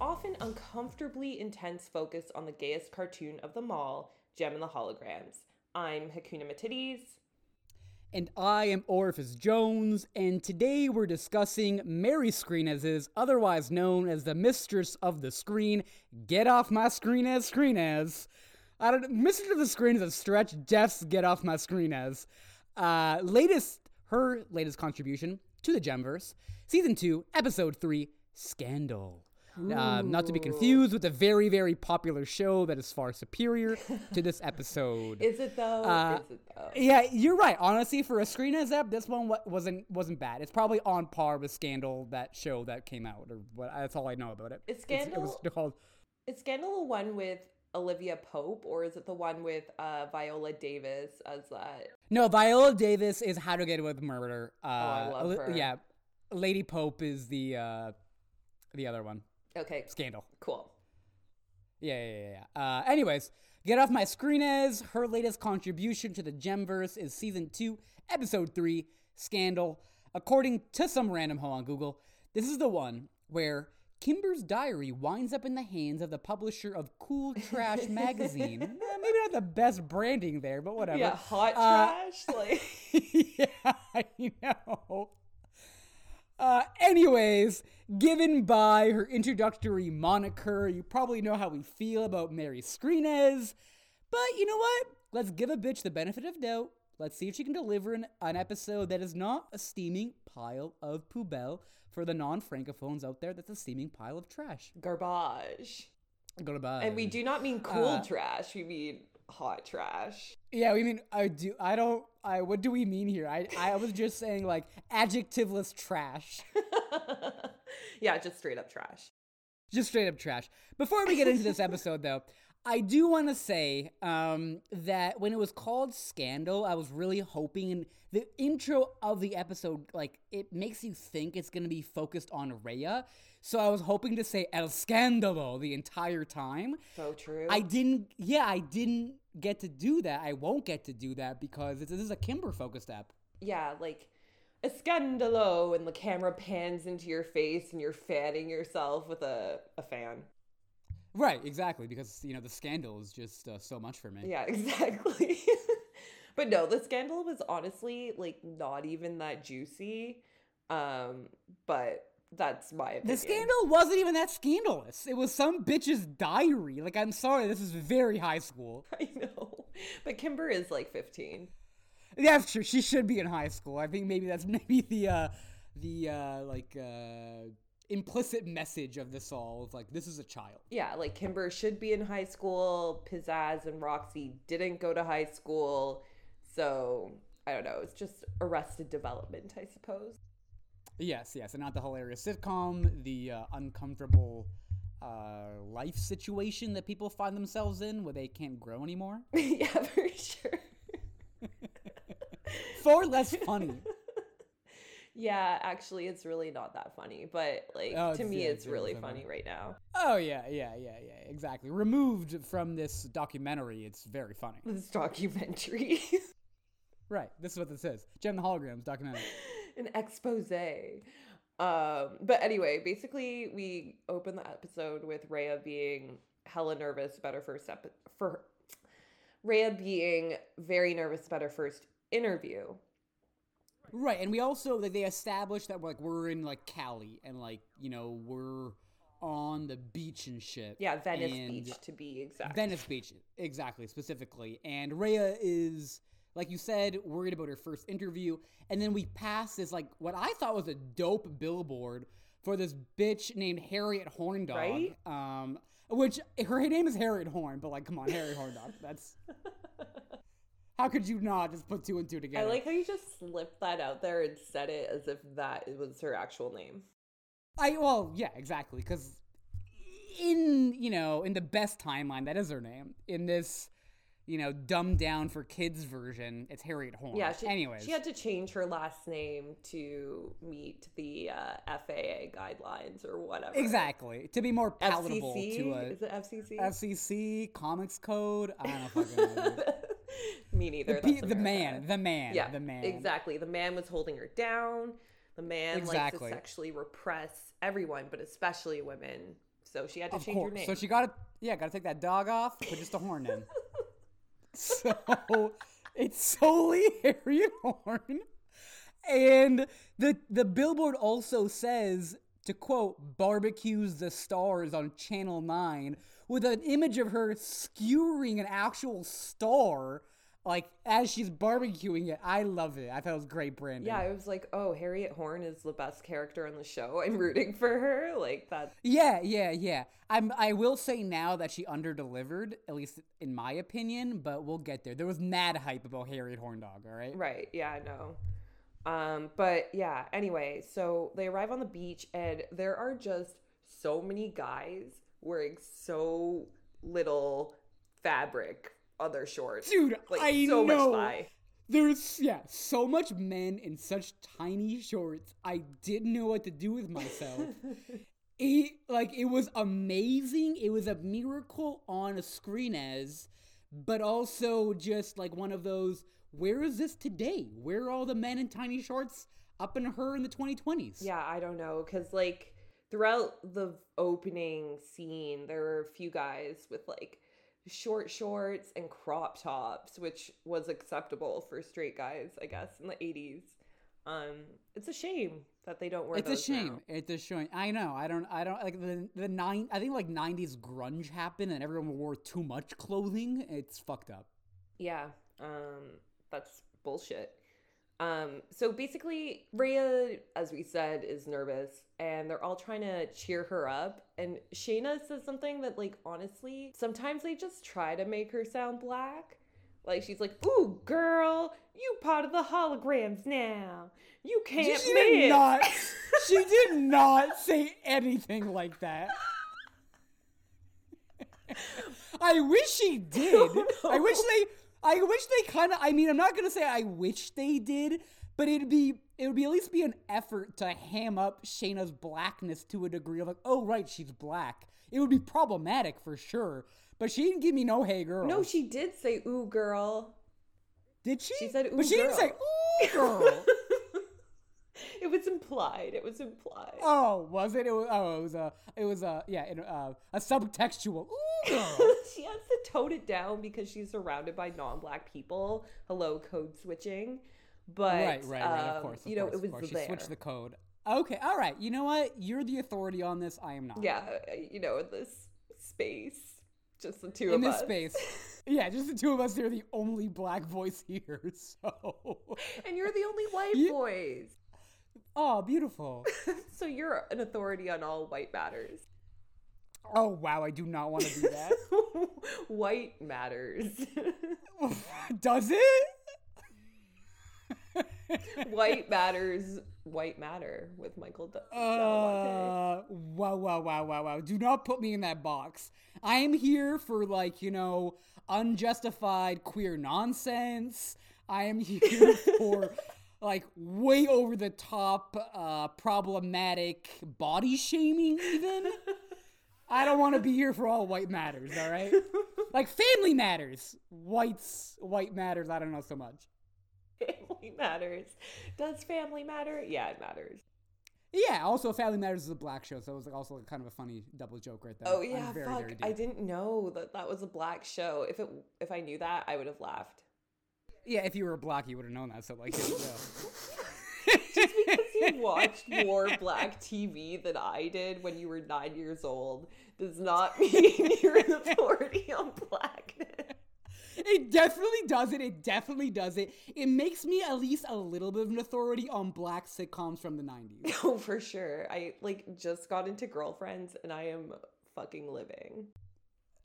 often uncomfortably intense focus on the gayest cartoon of them all, Jem and the Holograms. I'm Hakuna Matidis. And I am Orifice Jones, and today we're discussing Mary Skrenes's, otherwise known as the Mistress of the Screen. Get off my screen as screen as. I don't Mistress of the Screen is a stretch. Jeff's Get Off My Screen as. Uh, latest, her latest contribution to the Jemverse, season two, episode three, Scandal. Uh, not to be confused with a very, very popular show that is far superior to this episode. Is it though? Uh, Is it though? Yeah, you're right. Honestly, for a screen as app, this one wasn't wasn't bad. It's probably on par with Scandal, that show that came out, or what. That's all I know about it. Is It's- it was Scandal- called. Is Scandal the one with Olivia Pope, or is it the one with uh, Viola Davis as that? No, Viola Davis is How to Get Away with Murder. Uh, Oh, I love her. Yeah, Lady Pope is the uh, the other one. Okay, Scandal. cool. Yeah, yeah, yeah. yeah. Uh, anyways, get off my screen as her latest contribution to the Jemverse is season two, episode three, Scandal. According to some random hole on Google, this is the one where Kimber's diary winds up in the hands of the publisher of Cool Trash magazine. Eh, Maybe not the best branding there, but whatever. Yeah, hot Uh, trash. Like, yeah, I know. Uh, anyways, given by her introductory moniker, you probably know how we feel about Mary Skrenes. But you know what? Let's give a bitch the benefit of doubt. Let's see if she can deliver an, an episode that is not a steaming pile of poubelle for the non francophones out there. That's a steaming pile of trash. garbage. Bed. And we do not mean cool Uh, trash. We mean hot trash. Yeah, we mean I do. I don't. I what do we mean here? I I was just saying like adjectiveless trash. yeah, just straight up trash. just straight up trash. Before we get into this episode, though, I do want to say um, that when it was called Scandal, I was really hoping the intro of the episode, like, it makes you think it's going to be focused on Rhea. So I was hoping to say El Scandalo the entire time. So true. I didn't, yeah, I didn't get to do that. I won't get to do that because it's, this is a Kimber focused app. yeah, like a scandalo, and the camera pans into your face, and you're fanning yourself with a, a fan. Right, exactly, because, you know, the scandal is just uh, so much for me. Yeah, exactly. but no, the scandal was honestly like not even that juicy. Um, but that's my opinion. The scandal wasn't even that scandalous. It was some bitch's diary. Like, I'm sorry, this is very high school. I know. But Kimber is like 15. Yeah, that's true. She should be in high school. I think maybe that's maybe the uh the uh like uh implicit message of this all is like this is a child. Yeah, like Kimber should be in high school. Pizzazz and Roxy didn't go to high school. So I don't know. It's just arrested development, I suppose. Yes, yes, and not the hilarious sitcom, the uh, uncomfortable uh life situation that people find themselves in where they can't grow anymore. yeah, for sure. Far less funny. Yeah, actually, it's really not that funny. But like Oh, to me, yeah, it's it's really really funny right now. Oh yeah, yeah, yeah, yeah, exactly. Removed from this documentary, it's very funny. This documentary, Right, this is what this is. Jem the Holograms documentary. an expose. Um, but anyway, basically, we open the episode with Rhea being hella nervous about her first step for Rhea being very nervous about her first interview. Right, and we also like they established that we're like we're in like Cali and like you know we're on the beach and shit. Yeah, Venice and- Beach to be exact. Venice Beach, exactly, specifically. And Rhea is, like you said, worried about her first interview. And then we pass this, like, what I thought was a dope billboard for this bitch named Harriet Horndog. Right? Um, which her name is Harriet Horn, but like, come on, Harriet Horndog. That's. How could you not just put two and two together? I like how you just slipped that out there and said it as if that was her actual name. I well, yeah, exactly. Because in you know in the best timeline, that is her name. In this, you know, dumbed down for kids version, it's Harriet Horn. Yeah, she, Anyways, she had to change her last name to meet the uh, FAA guidelines or whatever. exactly to be more palatable FCC? to a Is it FCC? FCC Comics Code. I don't know. Fucking know, dude. Me neither. That's the man, the man, Yeah, the man. Exactly. The man was holding her down. The man Exactly. likes to sexually repress everyone, but especially women. So she had to Of change her name. So she got to yeah, got to take that dog off, put just a horn in. so it's solely Harriet Horn, and the the billboard also says to quote barbecues the stars on Channel Nine with an image of her skewering an actual star. Like as she's barbecuing it, I love it. I thought it was great branding. yeah, I was like, oh, Harriet Horn is the best character on the show. I'm rooting for her. Like that. Yeah, yeah, yeah. I'm. I will say now that she underdelivered, at least in my opinion. But we'll get there. There was mad hype about Harriet horn dog All right. Right. Yeah, I know. Um, but yeah, anyway, so they arrive on the beach and there are just so many guys wearing so little fabric on their shorts. Dude, like I so know. much thigh. There's yeah, so much men in such tiny shorts. I didn't know what to do with myself. it like it was amazing. It was a miracle on a screen as, but also just like one of those. Where is this today? Where are all the men in tiny shorts up in her in the 2020s? Yeah, I don't know cuz like throughout the opening scene there were a few guys with like short shorts and crop tops, which was acceptable for straight guys, I guess, in the 80s. Um, it's a shame that they don't wear It's a those now. shame. It's a shame. I know. I don't. I don't like the the nine. I think like '90s grunge happened and everyone wore too much clothing. It's fucked up. Yeah, um, that's bullshit. Um, so basically, Rhea, as we said, is nervous, and they're all trying to cheer her up. And Shana says something that, like, honestly, sometimes they just try to make her sound black. Like she's like, "Ooh, girl, you part of the holograms now. You can't she miss." did not. she did not say anything like that. I wish she did. I wish they. I wish they kind of. I mean, I'm not gonna say I wish they did, but it'd be. It would be at least be an effort to ham up Shana's blackness to a degree of like, oh right, she's black. It would be problematic for sure. But she didn't give me no hey girl. No, she did say, "Ooh, girl." did she? She said, "Ooh, but she didn't say ooh girl. it was implied. It was implied. Oh, was it? it was, oh, it was a, it was a, yeah, it, uh, a subtextual. Ooh, she has to tone it down because she's surrounded by non-black people. Hello, code switching. But right, right, right. Of um, course, of you know, course, it was. She switched the code. Okay, all right. You know what? You're the authority on this. I am not. yeah, uh, you know, in this space, just the two In of us. In this space. Yeah, just the two of us. You're the only black voice here. So, and you're the only white Ye- boys. Oh, beautiful. so you're an authority on all white matters. Oh wow, I do not want to do that. white matters. Does it? white matters. White matter with Michael. D-. Uh, wow, wow, wow, wow, wow. Do not put me in that box. I am here for, like, you know, unjustified queer nonsense. I am here for, like, way over the top, uh, problematic body shaming, even. I don't want to be here for all white matters, all right? Like, family matters. Whites, white matters, I don't know so much. Family matters. Does family matter? Yeah, it matters. Yeah, also Family Matters is a black show, so it was like also kind of a funny double joke right there. Oh yeah, very, fuck! very I didn't know that that was a black show. If it if I knew that, I would have laughed. Yeah, if you were black, you would have known that. So like, here we go. Just because you watched more black TV than I did when you were nine years old does not mean you're an authority on blackness. it definitely does it. It definitely does it. It makes me at least a little bit of an authority on black sitcoms from the '90s. Oh, for sure. I like just got into Girlfriends, and I am fucking living.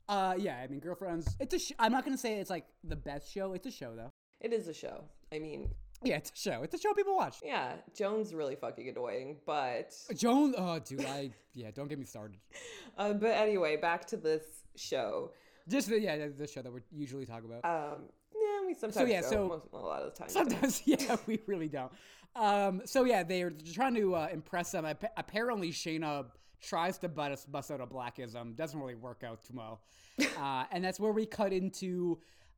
Uh, yeah, I mean, Girlfriends. It's a. Sh- I'm not gonna say it's like the best show. It's a show though. It is a show. I mean, Yeah, it's a show. It's a show people watch. yeah, Joan's really fucking annoying, but Joan. Oh, dude, I. Yeah, don't get me started. uh, but anyway, back to this show. Just the, yeah, the show that we usually talk about. Um, yeah, we sometimes yeah, don't, so- most, a lot of the time. don't. Sometimes, yeah, we really don't. Um, so yeah, they're trying to uh, impress them. Apparently, Shana tries to bust, bust out a blackism, doesn't really work out too well, uh, and that's where we cut into.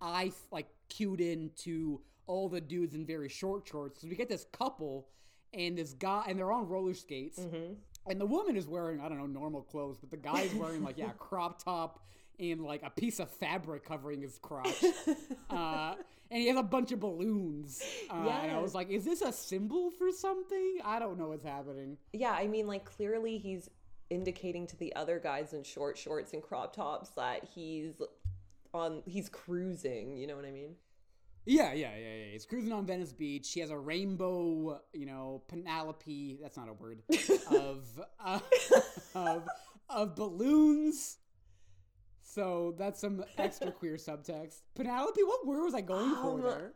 I like cued into all the dudes in very short shorts because we get this couple and this guy and they're on roller skates and the woman is wearing I don't know normal clothes, but the guy's wearing like yeah crop top and like a piece of fabric covering his crotch, uh, and he has a bunch of balloons. Uh, And I was like, is this a symbol for something? I don't know what's happening. Yeah, I mean, like clearly he's indicating to the other guys in short shorts and crop tops that he's on, he's cruising. You know what I mean? Yeah, yeah, yeah, yeah. He's cruising on Venice Beach. He has a rainbow, you know, Penelope. That's not a word. of uh, of of balloons. So that's some extra queer subtext. Penelope, what word was I going for Um, there?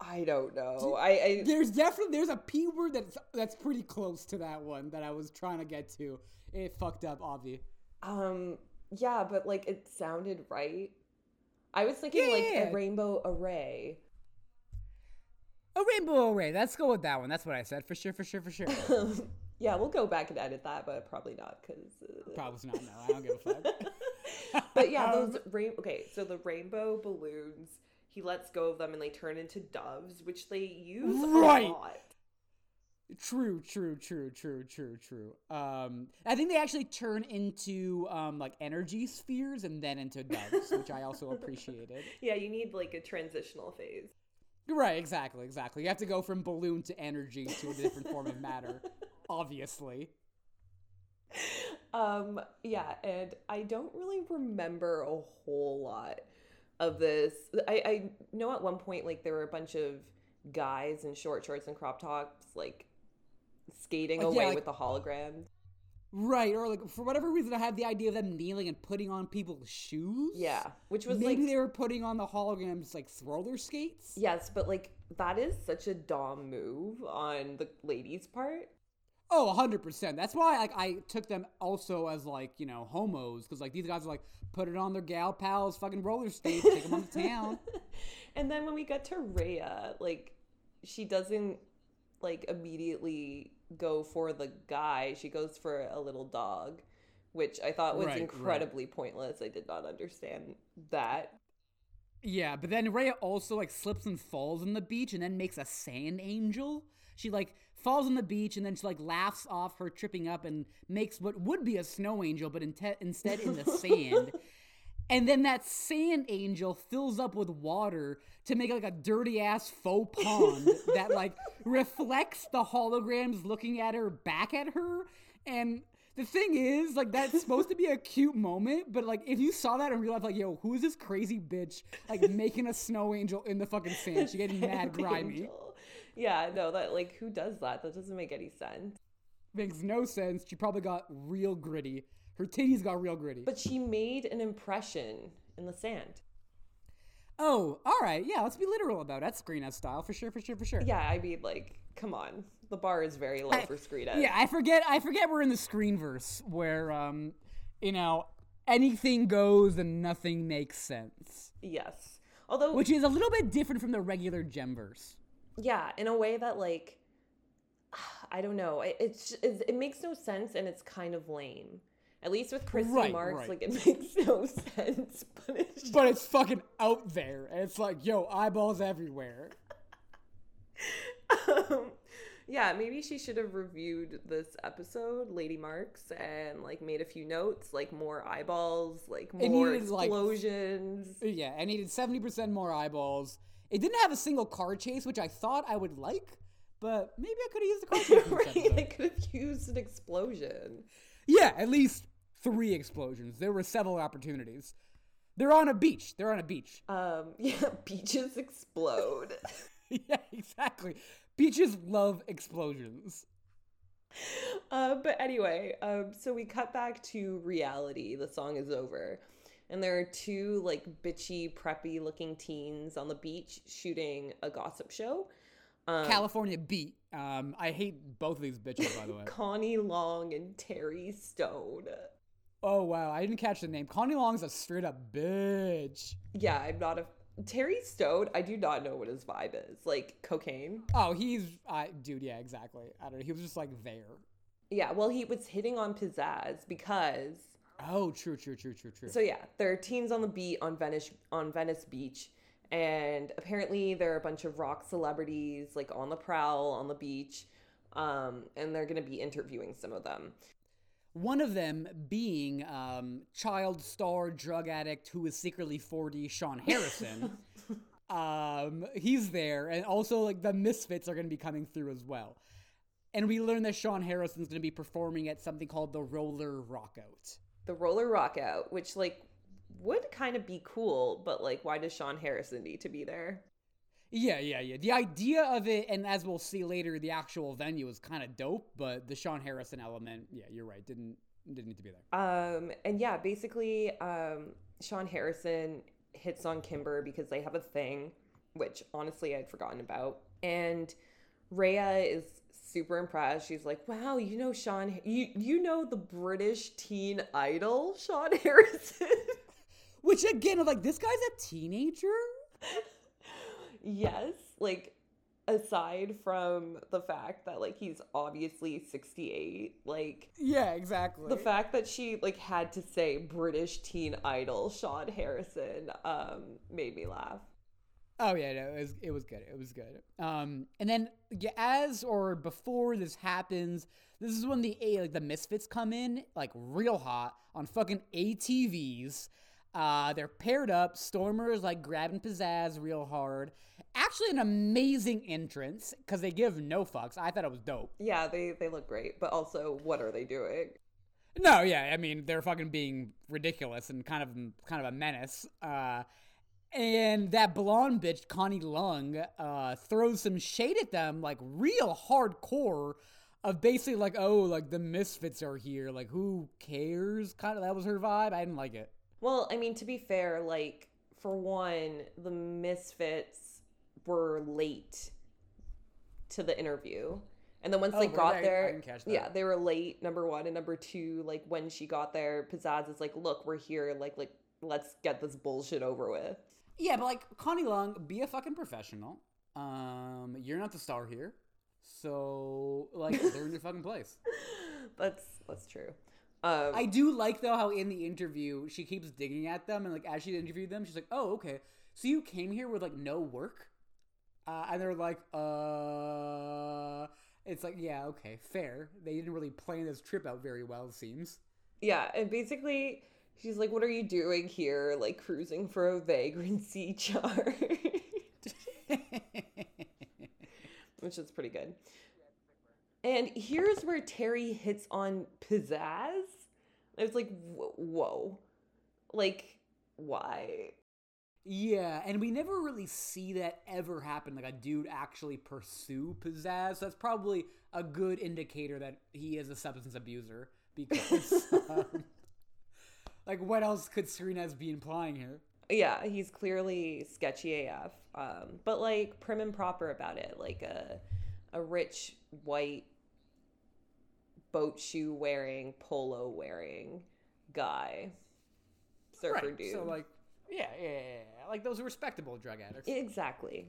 I don't know. I, I There's definitely there's a p word that's that's pretty close to that one that I was trying to get to. It fucked up, Avi. um, yeah, but like it sounded right. I was thinking like Yeah. a rainbow array. A rainbow array. Let's go with that one. That's what I said for sure, for sure, for sure. yeah, we'll go back and edit that, but probably not because. Uh, Probably not. No, I don't give a fuck. but yeah, those rain. Okay, so the rainbow balloons, he lets go of them and they turn into doves, which they use Right. a lot. True, true, true, true, true, true. Um, I think they actually turn into um, like energy spheres and then into doves, which I also appreciated. Yeah, you need like a transitional phase. Right, exactly, exactly. You have to go from balloon to energy to a different form of matter, obviously. Um, yeah, and I don't really remember a whole lot of this. I, I know at one point like there were a bunch of guys in short shorts and crop tops like skating Oh, yeah, away like- with the holograms. Right, or like for whatever reason, I had the idea of them kneeling and putting on people's shoes. Yeah, which was maybe like they were putting on the holograms like roller skates. yes, but like that is such a dom move on the ladies' part. Oh, 100%. That's why like I took them also as like, you know, homos cuz like these guys are like put it on their gal pals fucking roller skates, take them on the town. And then when we get to Rhea, like she doesn't like immediately go for the guy. She goes for a little dog, which I thought was Right, right. incredibly pointless. I did not understand that. Yeah, but then Rhea also like slips and falls on the beach and then makes a sand angel. She like falls on the beach and then she like laughs off her tripping up and makes what would be a snow angel but inte- instead in the sand. And then that sand angel fills up with water to make like a dirty ass faux pond that like reflects the holograms looking at her back at her. And the thing is, like, that's supposed to be a cute moment, but like, if you saw that in real life, like, yo, who is this crazy bitch like making a snow angel in the fucking sand? She getting mad grimy. angel. Yeah, no, that like who does that? That doesn't make any sense. Makes no sense. She probably got real gritty. Her titties got real gritty. But she made an impression in the sand. oh, all right, yeah, let's be literal about it. That's Screen S style for sure, for sure, for sure. Yeah, I mean, like, come on. The bar is very low I- for Screen Yeah, I forget. I forget we're in the screenverse where, um, you know, anything goes and nothing makes sense, Yes. Although, which is a little bit different from the regular Jemverse. yeah, in a way that, like, I don't know. It, it's, it's it makes no sense and it's kind of lame. At least with Christy Right, Marx, right. like, it makes no sense. But it's But it's fucking out there, and it's like, yo, eyeballs everywhere. um, yeah, maybe she should have reviewed this episode, Lady Marx, and like made a few notes, like more eyeballs, like more needed, like- explosions. Yeah, I needed seventy percent more eyeballs. It didn't have a single car chase, which I thought I would like, but maybe I could have used the car chase. right? I could have used an explosion. Yeah, at least three explosions. There were several opportunities. They're on a beach. They're on a beach. Um, yeah, beaches explode. yeah, exactly. Beaches love explosions. uh, but anyway, um, so we cut back to reality. The song is over. And there are two like bitchy, preppy looking teens on the beach shooting a gossip show. Um, California beat. Um, I hate both of these bitches, by the way. Connie Long and Terry Stone. Oh wow, I didn't catch the name. Connie Long's a straight up bitch. Yeah, I'm not a Terry Stone. I do not know what his vibe is. Like cocaine. Oh, he's, I, dude. Yeah, exactly. I don't know. He was just like there. Yeah, well, he was hitting on Pizzazz because Oh, true, true, true, true, true. So yeah, there are teens on the beat on Venice on Venice Beach, and apparently there are a bunch of rock celebrities like on the prowl on the beach, um, and they're gonna be interviewing some of them. One of them being um, child star drug addict who is secretly 40, Sean Harrison. um, he's there, and also like the Misfits are going to be coming through as well. And we learn that Sean Harrison's going to be performing at something called the Roller Rockout. The roller rockout, which like would kind of be cool, but like why does Sean Harrison need to be there? Yeah, yeah, yeah. The idea of it, and as we'll see later, the actual venue is kind of dope, but the Sean Harrison element, yeah, you're right, didn't didn't need to be there. Um, and yeah, basically, um, Sean Harrison hits on Kimber because they have a thing, which honestly I'd forgotten about. And Rhea is super impressed. She's like, "Wow, you know Sean, you you know the British teen idol, Sean Harrison." Which again, I'm like, this guy's a teenager. yes, like aside from the fact that like he's obviously 68 like Yeah, exactly. the fact that she like had to say british teen idol sean harrison um made me laugh Oh yeah, no, it was it was good. It was good. Um, and then yeah, as or before this happens, this is when the A like the Misfits come in like real hot on fucking ATVs. Uh, they're paired up. Stormer's like grabbing pizzazz real hard. Actually, an amazing entrance because they give no fucks. I thought it was dope. yeah they they look great but also what are they doing No, yeah, I mean they're fucking being ridiculous and kind of kind of a menace. Uh, and that blonde bitch Connie Long uh, throws some shade at them, like real hardcore, of basically like, oh, like the misfits are here, like who cares? Kind of that was her vibe. I didn't like it. well i mean to be fair like for one the misfits were late to the interview and then once Oh, they got they? There didn't catch that. yeah they were late number one and number two like when she got there pizzazz is like look we're here like like let's get this bullshit over with Yeah, but like Connie Long, be a fucking professional. Um, you're not the star here, so like they're in your fucking place. that's that's true um I do like though how in the interview she keeps digging at them and like as she interviewed them she's like, "Oh, okay. So you came here with like no work?" Uh, and they're like, "Uh." It's like, yeah, okay, fair. They didn't really plan this trip out very well, it seems. Yeah, and basically she's like, What are you doing here? Like cruising for a vagrancy charge. Which is pretty good. And here's where Terry hits on pizzazz. It's like, whoa. Like, why? Yeah, and we never really see that ever happen. Like a dude actually pursue pizzazz. So that's probably a good indicator that he is a substance abuser because, um, like, what else could Skrenes be implying here? Yeah, he's clearly sketchy AF. Um, but like prim and proper about it. Like a a rich white boat shoe wearing, polo wearing guy. Surfer Right, dude. So like, yeah, yeah, yeah, like those respectable drug addicts. exactly.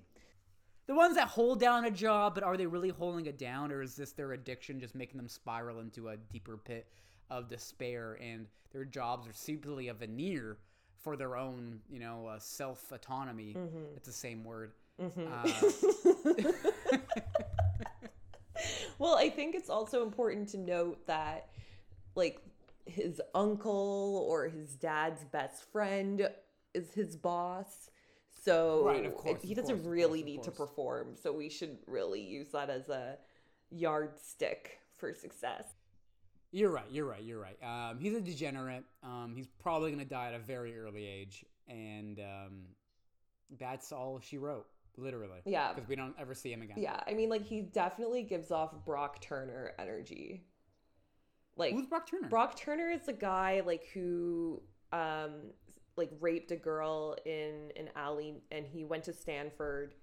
the ones that hold down a job, but are they really holding it down, or is this their addiction just making them spiral into a deeper pit of despair, and their jobs are simply a veneer for their own, you know, uh, self autonomy? It's the same word. Uh, Well, I think it's also important to note that like his uncle or his dad's best friend is his boss. So Right, of course, he of doesn't course, really course, need to perform. So we should really use that as a yardstick for success. You're right. You're right. You're right. Um, he's a degenerate. Um, he's probably going to die at a very early age, and um, that's all she wrote, literally. Yeah. Because we don't ever see him again. Yeah, I mean like he definitely gives off Brock Turner energy. Like Who's Brock Turner? Brock Turner is the guy like who um like raped a girl in an alley and he went to Stanford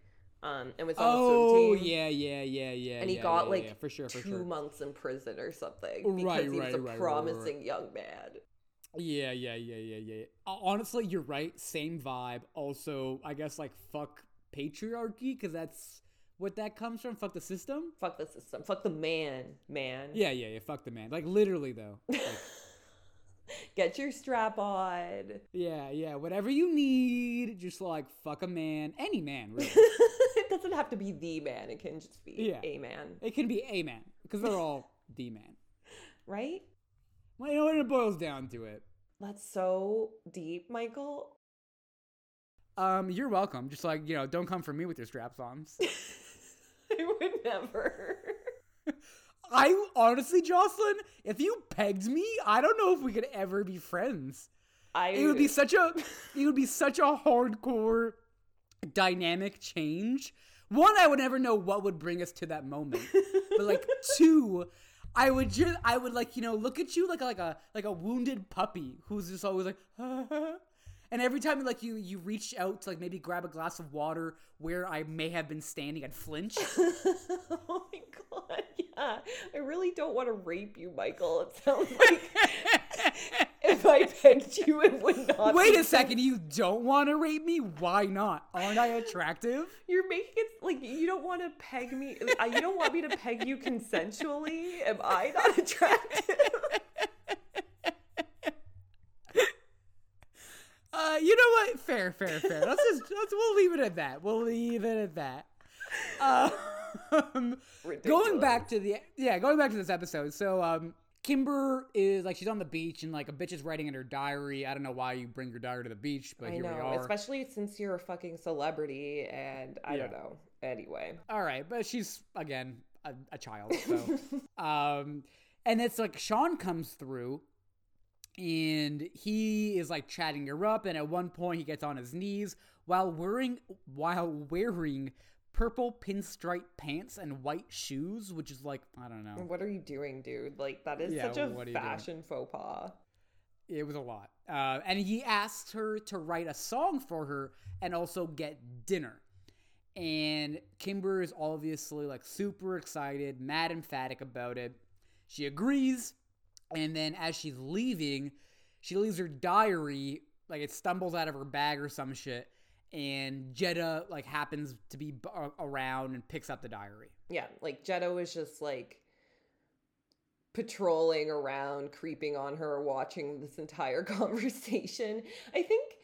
um and was on the Oh swim team. yeah, yeah, yeah, yeah. And he yeah, got yeah, like yeah, for sure, for two sure. months in prison or something Right, because he right, was a right, right, right, promising young man. Yeah, yeah, yeah, yeah, yeah. Honestly, you're right. Same vibe. Also, I guess like fuck patriarchy because that's what that comes from. Fuck the system. Fuck the system. Fuck the man, man. Yeah, yeah, yeah. Fuck the man. Like literally though. Like, Get your strap on. Yeah, yeah. Whatever you need, just like fuck a man, any man, really. it doesn't have to be the man. It can just be Yeah. a man, it can be a man because they're all the man. right? Well, you know when it boils down to it. That's so deep, Michael. Um, you're welcome. Just like you know, don't come for me with your strap-ons. I would never. I honestly, Jocelyn, if you pegged me, I don't know if we could ever be friends. I It would be such a, it would be such a hardcore dynamic change. One, I would never know what would bring us to that moment. but like two, I would just, I would like you know look at you like a, like a like a wounded puppy who's just always like. And every time, like you, you reach out to like maybe grab a glass of water where I may have been standing, I'd flinch. oh my god. I really don't want to rape you, Michael. It sounds like if I pegged you, it would not. Wait a second, you don't want to rape me? Why not? Aren't I attractive? You're making it like you don't want to peg me. uh, You don't want me to peg you consensually. Am I not attractive? Uh, you know what? Fair, fair, fair. Let's just let's we'll leave it at that. We'll leave it at that. Um, going back to the yeah, going back to this episode. So um, Kimber is like she's on the beach and like a bitch is writing in her diary. I don't know why you bring your diary to the beach, but I here we know, are. especially since you're a fucking celebrity, and I don't know. Anyway, All right, but she's again a, a child. So, um, and it's like Sean comes through, and he is like chatting her up, and at one point he gets on his knees while wearing while wearing purple pinstripe pants and white shoes, which is like I don't know. what are you doing, dude? Like that is Yeah, such a what are you doing? fashion faux pas. It was a lot. Uh, and he asked her to write a song for her and also get dinner. And Kimber is obviously like super excited, mad emphatic about it. She agrees. And then as she's leaving, she leaves her diary, like it stumbles out of her bag or some shit. And Jetta like happens to be b- around and picks up the diary. Yeah, like Jetta was just like patrolling around, creeping on her, watching this entire conversation. I think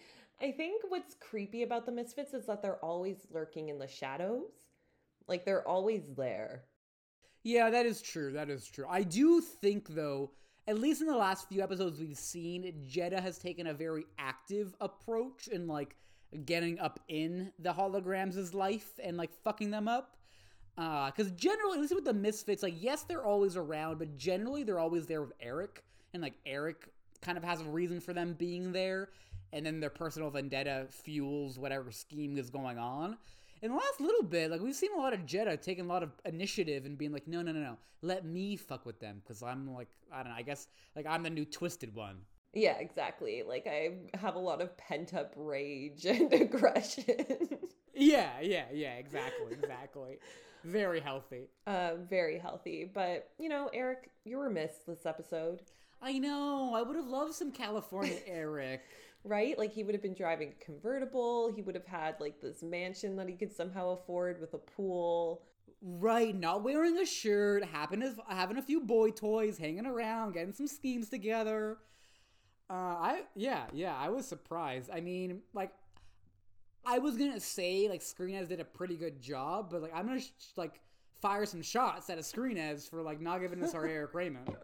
I think what's creepy about the Misfits is that they're always lurking in the shadows. Like they're always there. Yeah, that is true. That is true. I do think, though, at least in the last few episodes we've seen, Jetta has taken a very active approach and like getting up in the holograms' life and like fucking them up. Uh, because generally, at least with the Misfits, like yes, they're always around, but generally they're always there with Eric, and like Eric kind of has a reason for them being there, and then their personal vendetta fuels whatever scheme is going on in the last little bit, like we've seen a lot of Jetta taking a lot of initiative and being like, no, no, no, no, let me fuck with them because I'm like, I don't know, I guess like I'm the new twisted one. Yeah, exactly. Like I have a lot of pent up rage and aggression. Yeah, yeah, yeah, exactly, exactly. Very healthy. uh, very healthy. But you know, Eric, you were missed this episode. I know. I would have loved some California Eric. right? Like he would have been driving a convertible. He would have had like this mansion that he could somehow afford with a pool. Right, not wearing a shirt, having a, having a few boy toys, hanging around, getting some schemes together. Uh, I yeah yeah I was surprised. I mean, like, I was gonna say like Skrenes did a pretty good job, but like I'm gonna sh- like fire some shots at a Skrenes for like not giving us our Eric Raymond.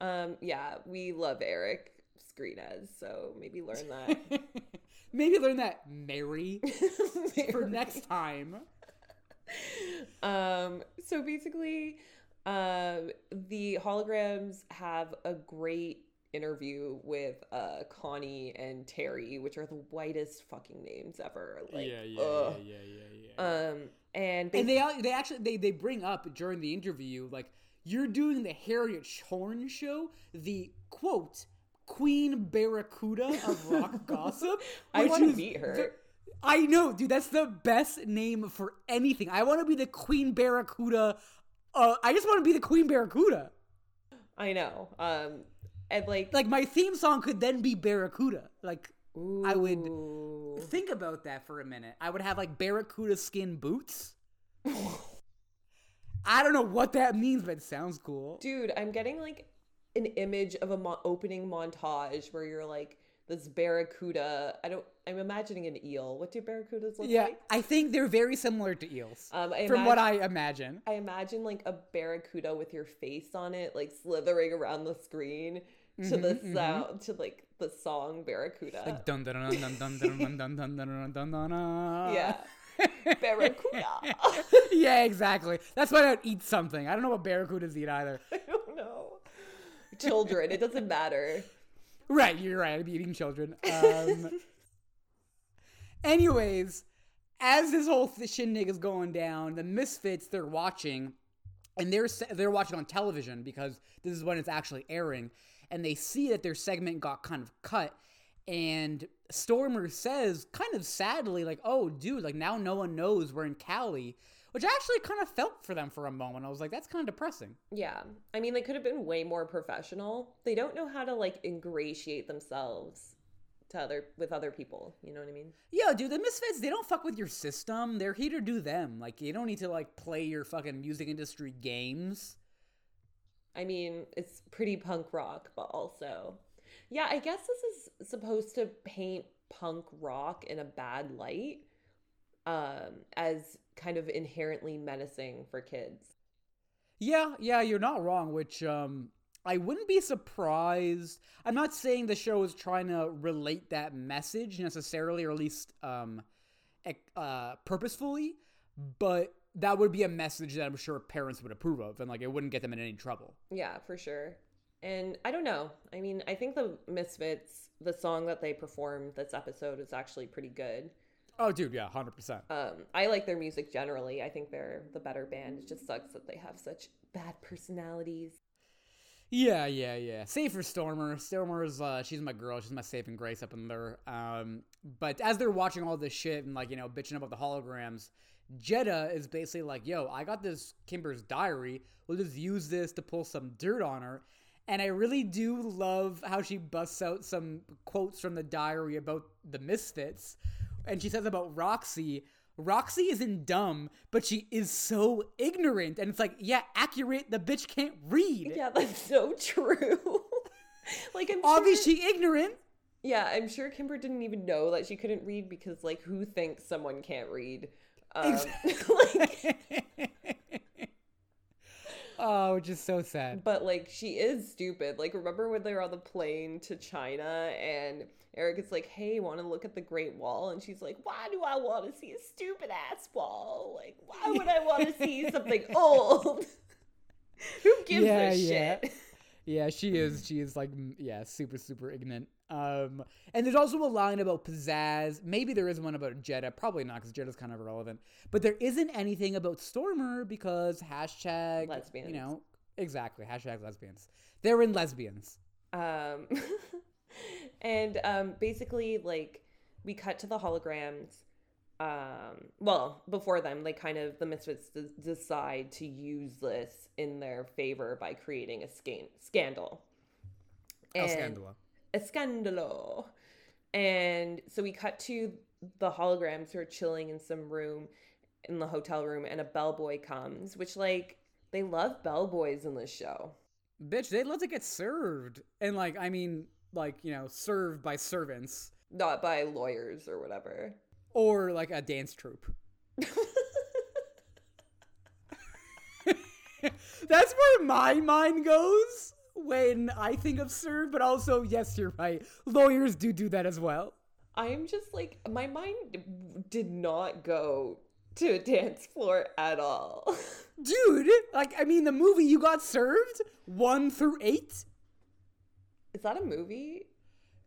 Um, yeah, we love Eric Skrenes, so maybe learn that. Maybe learn that Mary for next time. um, so basically, um, the holograms have a great interview with uh Connie and Terry, which are the whitest fucking names ever. Like, ugh. yeah, yeah, yeah. Yeah. Um, and they, and they they actually they they bring up during the interview like you're doing the Harriet Horn show, the quote Queen Barracuda of rock gossip. I want to meet her. the- I know, dude. That's the best name for anything. I want to be the Queen Barracuda. Uh, I just want to be the Queen Barracuda. I know. Um, and like, Like my theme song could then be Barracuda. Like I would- think about that for a minute. I would have like Barracuda skin boots. I don't know what that means, but it sounds cool. Dude, I'm getting like an image of a mo- opening montage where you're like this barracuda. I don't. I'm imagining an eel. What do barracudas look Yeah, like? I think they're very similar to eels, Um, from what I imagine. I imagine like a barracuda with your face on it, like slithering around the screen to the Mhm, mhm. sound to like the song Barracuda. Like dun dun dun dun dun dun dun dun dun dun dun dun yeah, Barracuda. yeah, exactly. That's why I don't eat something. I don't know what barracudas eat either. I don't know. Children, it doesn't matter. Right, you're right. I'd be eating children. Um, anyways, as this whole th- shindig is going down, the Misfits they're watching, and they're they're watching on television because this is when it's actually airing, and they see that their segment got kind of cut. And Stormer says, kind of sadly, like, "Oh, dude, like now no one knows we're in Cali," which I actually kind of felt for them for a moment. I was like, "That's kind of depressing." Yeah, I mean, they could have been way more professional. They don't know how to like ingratiate themselves to other with other people. You know what I mean? Yo, dude, the Misfits, they don't fuck with your system. They're here to do them. Like, you don't need to, like, play your fucking music industry games. I mean, it's pretty punk rock, but also, yeah, I guess this is supposed to paint punk rock in a bad light, um, as kind of inherently menacing for kids. Yeah, yeah, you're not wrong, which, um, I wouldn't be surprised. I'm not saying the show is trying to relate that message necessarily, or at least, um, uh, purposefully, but that would be a message that I'm sure parents would approve of, and, like, it wouldn't get them in any trouble. Yeah, for sure. And I don't know. I mean, I think the Misfits, the song that they performed this episode is actually pretty good. Oh, dude, yeah, 100%. Um, I like their music generally. I think they're the better band. It just sucks that they have such bad personalities. Yeah, yeah, yeah. Save for Stormer. Stormer's uh she's my girl, she's my saving grace up in there. Um but as they're watching all this shit and like, you know, bitching about the holograms, Jetta is basically like, yo, I got this Kimber's diary. We'll just use this to pull some dirt on her. And I really do love how she busts out some quotes from the diary about the misfits. And she says about Roxy, Roxy isn't dumb, but she is so ignorant. And it's like, yeah, accurate. The bitch can't read. Yeah, that's so true. like I'm Obviously sure, ignorant. yeah, I'm sure Kimber didn't even know that she couldn't read because like who thinks someone can't read? Um, like, oh, which is so sad. but like she is stupid. Like remember when they were on the plane to China and Eric is like, "Hey, want to look at the Great Wall?" And she's like, "Why do I want to see a stupid ass wall? Like, why would I want to see something old? Who gives Yeah, a yeah. shit?" Yeah, she is. She is like, yeah, super, super ignorant. Um, and there's also a line about pizzazz. Maybe there is one about Jetta. Probably not, because Jetta's kind of irrelevant. But there isn't anything about Stormer because hashtag Lesbians. You know, exactly. Hashtag lesbians. They're in lesbians. Um, and um, basically, like, we cut to the holograms. Um, well, before them, they kind of, the Misfits d- decide to use this in their favor by creating a scan- scandal. El And- Scandalo. A scandalo. And so we cut to the holograms who are chilling in some room in the hotel room, and a bellboy comes, which, like, they love bellboys in this show. Bitch, they'd love to get served. And like, I mean, like, you know, served by servants. Not by lawyers or whatever. Or like a dance troupe. That's where my mind goes when I think of serve, but also, yes, you're right. Lawyers do do that as well. I'm just like my mind did not go to a dance floor at all. Dude, like, I mean, the movie You Got Served, one through eight. Is that a movie?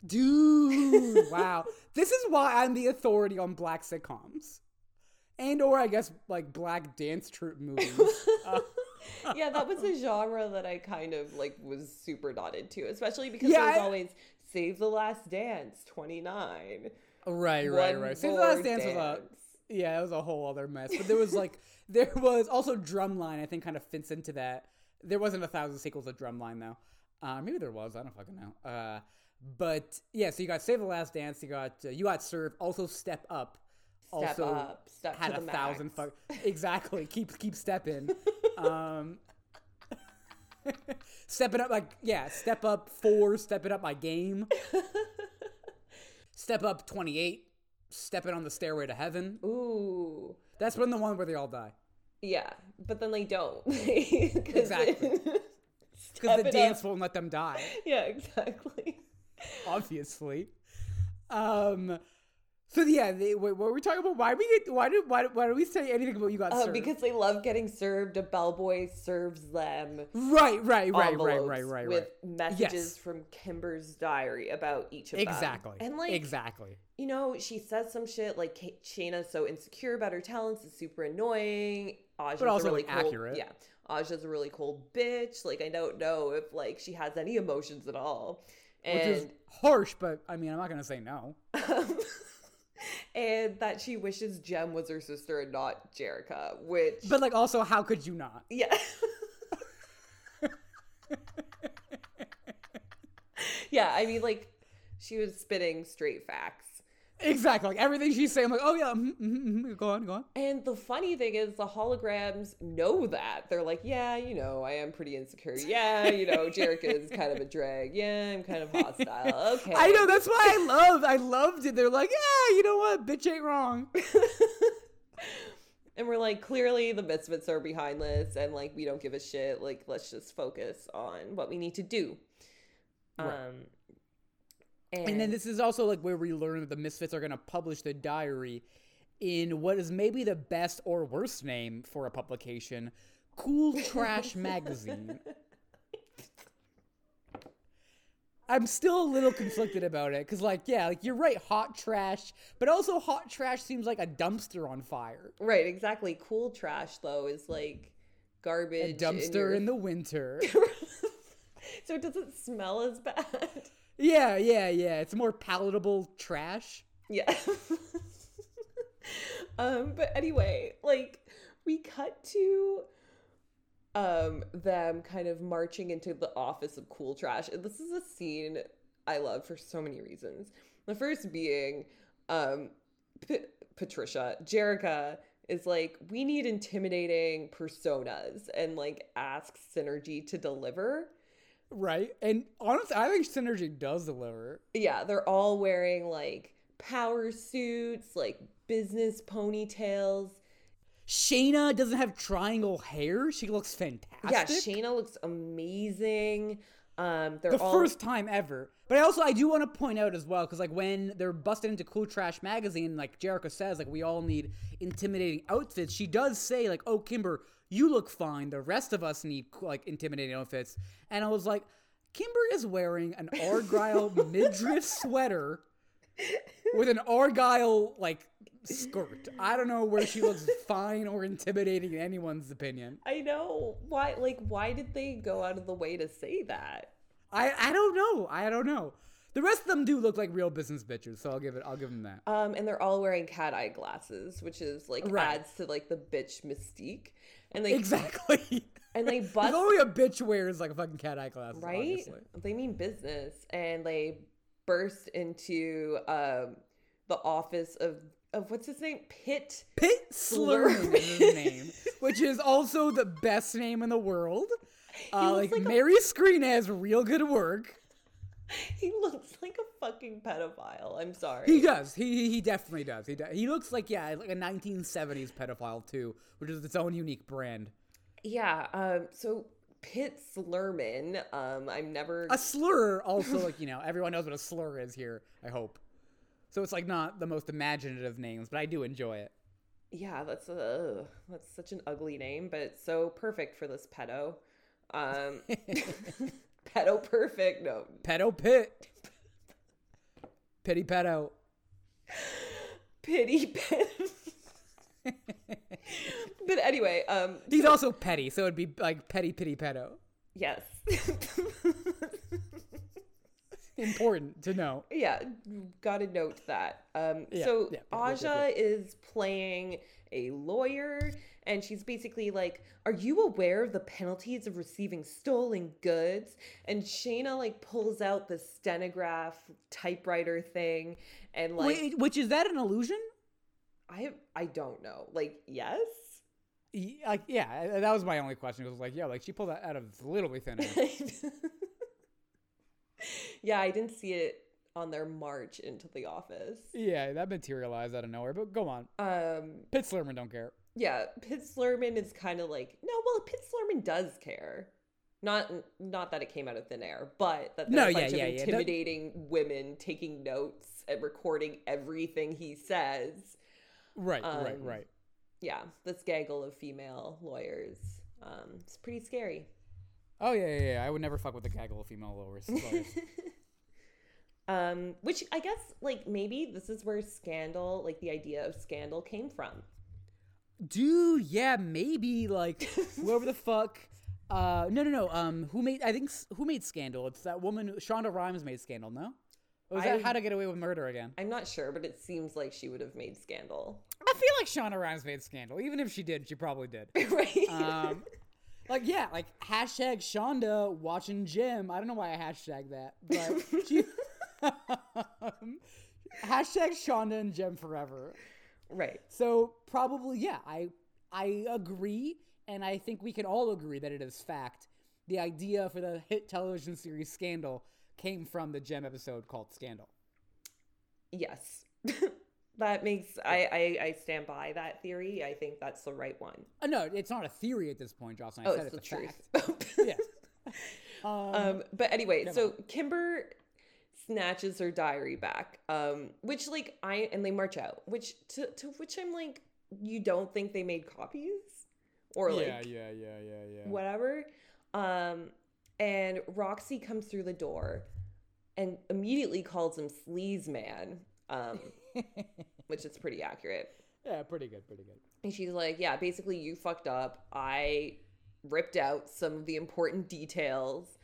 Dude, wow. This is why I'm the authority on black sitcoms. And or I guess like black dance troupe movies. Uh, yeah, that was a genre that I kind of like was super not into, especially because Yeah, there was always Save the Last Dance 29. right, right, right. Save the Last Dance was a yeah, it was a whole other mess. But there was like there was also Drumline. I think kind of fits into that. There wasn't a thousand sequels of Drumline though. Uh, maybe there was. I don't fucking know. Uh, but yeah, so you got Save the Last Dance. You got uh, you got Serve. Also Step Up. Step also up, step had to a thousand fuck exactly. keep keep stepping. um, stepping up, like yeah, step up four, stepping up my game. step up twenty eight, stepping on the stairway to heaven. Ooh. That's when the one where they all die. Yeah, but then they don't. Exactly. Because the dance won't let them die, Yeah, exactly. obviously. Um. So yeah, they, wait, what were we talking about? Why we get? Why do? Why, why do we say anything about you got Uh, served? because they love getting served. A bellboy serves them right, right, right, right, envelopes right, right, with right. messages Yes. from Kimber's diary about each of them. Exactly. And like, exactly. you know, she says some shit like Shana's so insecure about her talents, is super annoying. Aja's But also, a really like, cold, accurate. Yeah, Aja's a really cold bitch. Like I don't know if like she has any emotions at all. And Which is harsh, but I mean, I'm not gonna say no. and that she wishes Jem was her sister and not Jerrica, which But like, also, how could you not? yeah. yeah, I mean like she was spitting straight facts. Exactly. Like everything she's saying, I'm like, oh yeah, mm mm mm go on, go on. And the funny thing is, the holograms know that. They're like, yeah, you know, I am pretty insecure. Yeah, you know, Jerrica is kind of a drag. Yeah, I'm kind of hostile. Okay. I know that's why I love. I loved it. They're like, yeah, you know what, bitch ain't wrong. and we're like, clearly the misfits are behind this, and like, we don't give a shit. Like, let's just focus on what we need to do. Right. Um, and, And then this is also like where we learn that the Misfits are gonna publish the diary in what is maybe the best or worst name for a publication, Cool Trash Magazine. I'm still a little conflicted about it because, like, yeah, like you're right, hot trash, but also hot trash seems like a dumpster on fire. right, exactly. Cool trash though is like A garbage. dumpster your- in the winter. so it doesn't smell as bad. Yeah, yeah, yeah. It's more palatable trash. Yeah. um, but anyway, like we cut to um them kind of marching into the office of cool trash. And this is a scene I love for so many reasons. The first being um P- Patricia, Jerrica is like, we need intimidating personas and like asks Synergy to deliver. Right. And honestly, I think Synergy does deliver. Yeah, they're all wearing like power suits, like business ponytails. Shana doesn't have triangle hair. She looks fantastic. Yeah, Shana looks amazing. Um, they're the all first time ever. But I also I do want to point out as well because like when they're busted into Cool Trash magazine, like Jerrica says, like we all need intimidating outfits. She does say like, "Oh, Kimber, you look fine. The rest of us need like intimidating outfits." And I was like, Kimber is wearing an Argyle midriff sweater with an Argyle like skirt. I don't know where she looks fine or intimidating in anyone's opinion. I know why. Like, why did they go out of the way to say that? I I don't know. I don't know. The rest of them do look like real business bitches, so I'll give it. I'll give them that. Um, and they're all wearing cat eye glasses, which is like Right. adds to like the bitch mystique. And they Exactly. and they There's bust only a bitch wears like a fucking cat eye glasses, right. Obviously. They mean business, and they burst into um the office of of what's his name, Pitt. Pit Slurman is his name, which is also the best name in the world. Uh, like, like a- Mary Skrenes has real good work. He looks like a fucking pedophile. I'm sorry. He does. He he- definitely does. He does. He looks like yeah, like a 1970s pedophile too, which is its own unique brand. Yeah. Um. So Pitt Slurman. Um. I'm never. A slur also like you know everyone knows what a slur is here. I hope. So it's like not the most imaginative names, but I do enjoy it. yeah. That's a. That's such an ugly name, but it's so perfect for this pedo. Um. pedo perfect. No. Pedo Pit. Pity pedo. Pity pit. but anyway. Um. He's also petty, so it'd be like petty pity pedo. Yes. Important to know. yeah, gotta note that. Um, Yeah, so yeah, yeah, yeah, Aja is playing a lawyer, and she's basically like, "Are you aware of the penalties of receiving stolen goods?" And Shana like pulls out the stenograph typewriter thing, and like, Wait, which is that an illusion? I I don't know, like, yes, Like, yeah, that was my only question. It was like, yeah, like she pulled that out of literally thin air. yeah, I didn't see it on their march into the office. yeah, that materialized out of nowhere. But go on, Um, Pitt Slurman don't care. yeah, Pitt Slurman is kind of like no. Well, Pitt Slurman does care. Not not that it came out of thin air, but that No, a yeah, bunch yeah, of yeah. Intimidating women taking notes and recording everything he says. Right, right, Um, right. Yeah, this gaggle of female lawyers. Um, it's pretty scary. Oh yeah, yeah, yeah. I would never fuck with a gaggle of female lawyers. lawyers. um, which I guess like maybe this is where scandal, like the idea of scandal, came from. Dude, yeah, maybe like whoever the fuck. Uh, no, no, no. Um, who made? I think who made Scandal? It's that woman. Shonda Rhimes made Scandal. No, or was that I- How to Get Away with Murder again? I'm not sure, but it seems like she would have made scandal, I feel like Shonda Rhimes made Scandal. Even if she did, she probably did. right? Um, like yeah, like hashtag Shonda watching Jem. I don't know why I hashtag that, but she. hashtag Shonda and Jem forever. right. So probably yeah, I I agree, and I think we can all agree that it is fact. The idea for the hit television series Scandal came from the Jem episode called Scandal. Yes. that makes I, I I stand by that theory. I think that's the right one. Uh, no, it's not a theory at this point, Jocelyn. I Oh, said it's the it's, a truth. fact. yeah. Um, Um, but anyway, Come so Kimber snatches her diary back, um, which like I and they march out, which to to which I'm like, you don't think they made copies or like yeah, yeah, yeah, yeah, yeah. whatever. Um, and Roxy comes through the door and immediately calls him sleaze man, um, which is pretty accurate. yeah, pretty good, pretty good. And she's like, Yeah, basically, you fucked up. I ripped out some of the important details.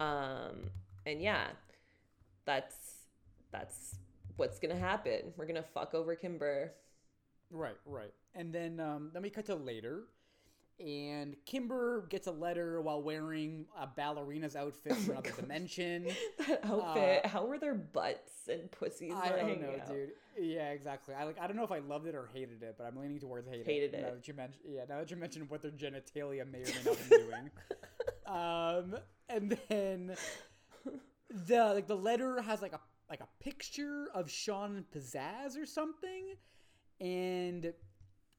Um, and yeah, that's that's what's gonna happen. We're gonna fuck over Kimber. Right, right. And then um, then we cut to later, and Kimber gets a letter while wearing a ballerina's outfit from Oh another gosh. dimension. That outfit. how were their butts and pussies? I don't know, out? dude. Yeah, exactly. I like. I don't know if I loved it or hated it, but I'm leaning towards hate Hated it. Now that you mentioned, yeah. Now that you mentioned what their genitalia may or may not be doing. um, and then the like the letter has like a like a picture of Sean Pizzazz or something, and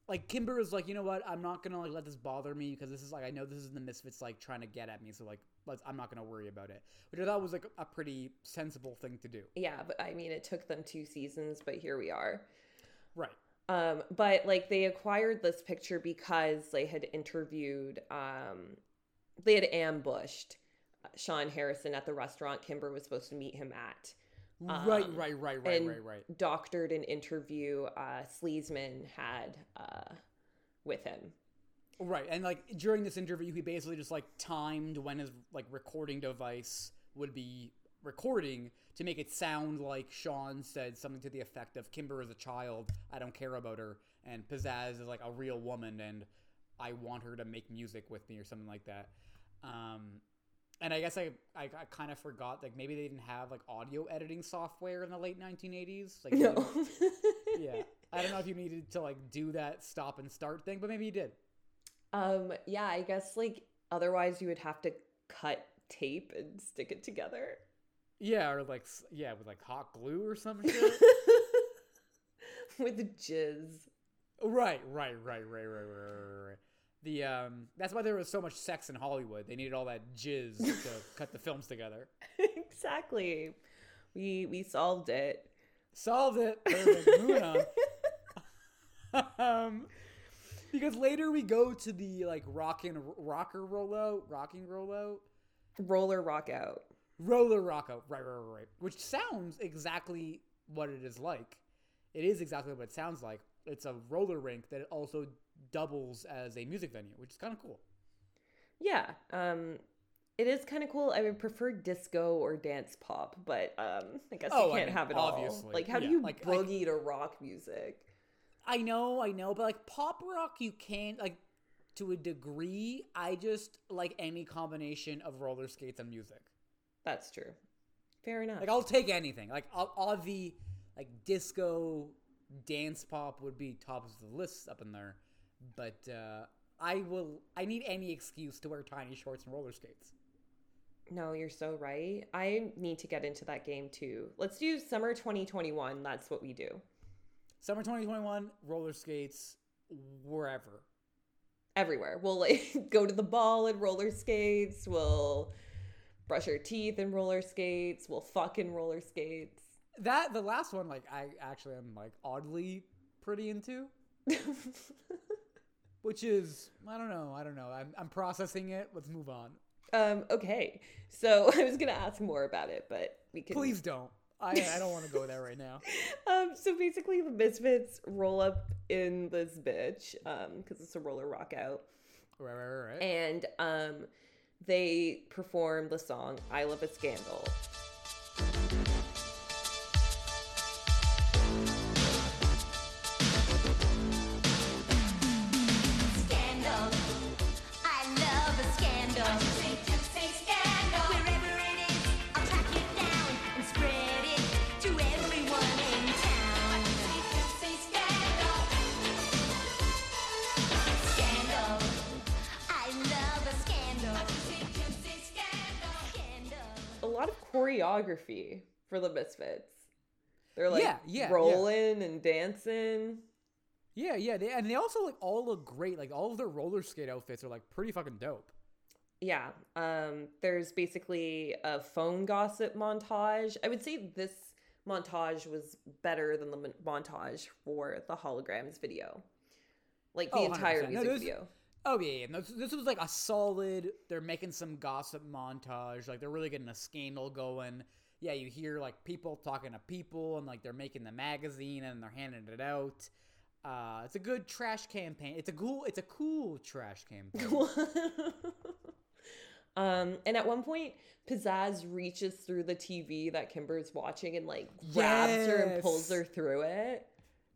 like Kimber is like, you know what? I'm not gonna like let this bother me because this is like I know this is the Misfits like trying to get at me, so like let's I'm not gonna worry about it. Which I thought was like a pretty sensible thing to do. Yeah, but I mean, it took them two seasons, but here we are. Right. Um, but like they acquired this picture because they had interviewed, um, they had ambushed uh, Sean Harrison at the restaurant Kimber was supposed to meet him at. Right, Um, right, right, right, and right, right. Doctored an interview uh, Sleesman had uh, with him. Right, and like during this interview, he basically just like timed when his like recording device would be recording to make it sound like Sean said something to the effect of "Kimber is a child, I don't care about her," and Pizzazz is like a real woman, and I want her to make music with me or something like that. Um, and I guess I, I, I kind of forgot like maybe they didn't have like audio editing software in the late 1980s. Like, No. yeah, I don't know if you needed to like do that stop and start thing, but maybe you did. um, yeah, I guess like otherwise you would have to cut tape and stick it together. Yeah, or like yeah, with like hot glue or some shit. with jizz. right, right, right, right, right, right, right, right. The um, that's why there was so much sex in Hollywood. They needed all that jizz to cut the films together. exactly. We we solved it. Solved it. Um, because later we go to the like rockin' rocker rollout, rocking rollout, Roller rock out. roller rockout. Right, right, right, right. Which sounds exactly what it is like. It is exactly what it sounds like. It's a roller rink that also doubles as a music venue, which is kind of cool. Yeah. Um it is kind of cool. I would prefer disco or dance pop, but um I guess Oh, you can't mean, have it obviously. all. Like how do you like- boogie to rock music? I know, I know, but like pop rock, you can't like to a degree. I just like any combination of roller skates and music. That's true. Fair enough. Like I'll take anything. Like all, all the like disco, dance pop would be tops of the list up in there, but uh, I will. I need any excuse to wear tiny shorts and roller skates. No, you're so right. I need to get into that game too. Let's do summer 2021. That's what we do. Summer 2021, roller skates, wherever. Everywhere. We'll like go to the ball in roller skates. We'll brush our teeth in roller skates. We'll fuck in roller skates. That the last one, like I actually am like oddly pretty into, which is I don't know, I don't know. I'm I'm processing it. Let's move on. Um, okay. So I was gonna ask more about it, but we can Please don't. I I don't want to go there right now. Um, so basically the Misfits roll up in this bitch, um, because it's a roller rock out. Right, right, right, right. And um they perform the song I Love a Scandal. Scandal. Lot of choreography for the Misfits. They're like Yeah, yeah, yeah. rolling and dancing. Yeah, yeah, they, and they also like all look great. Like all of their roller skate outfits are like pretty fucking dope. Yeah. Um, there's basically a phone gossip montage. I would say this montage was better than the montage for the holograms video. Like the Oh, entire 100%. No, music those- video. Oh yeah, yeah. This, this was like a solid. They're making some gossip montage. Like they're really getting a scandal going. Yeah, you hear like people talking to people, and like they're making the magazine and they're handing it out. Uh, it's a good trash campaign. It's a cool. It's a cool trash campaign. um, and at one point, Pizzazz reaches through the TV that Kimber's watching and like grabs her and pulls her through it.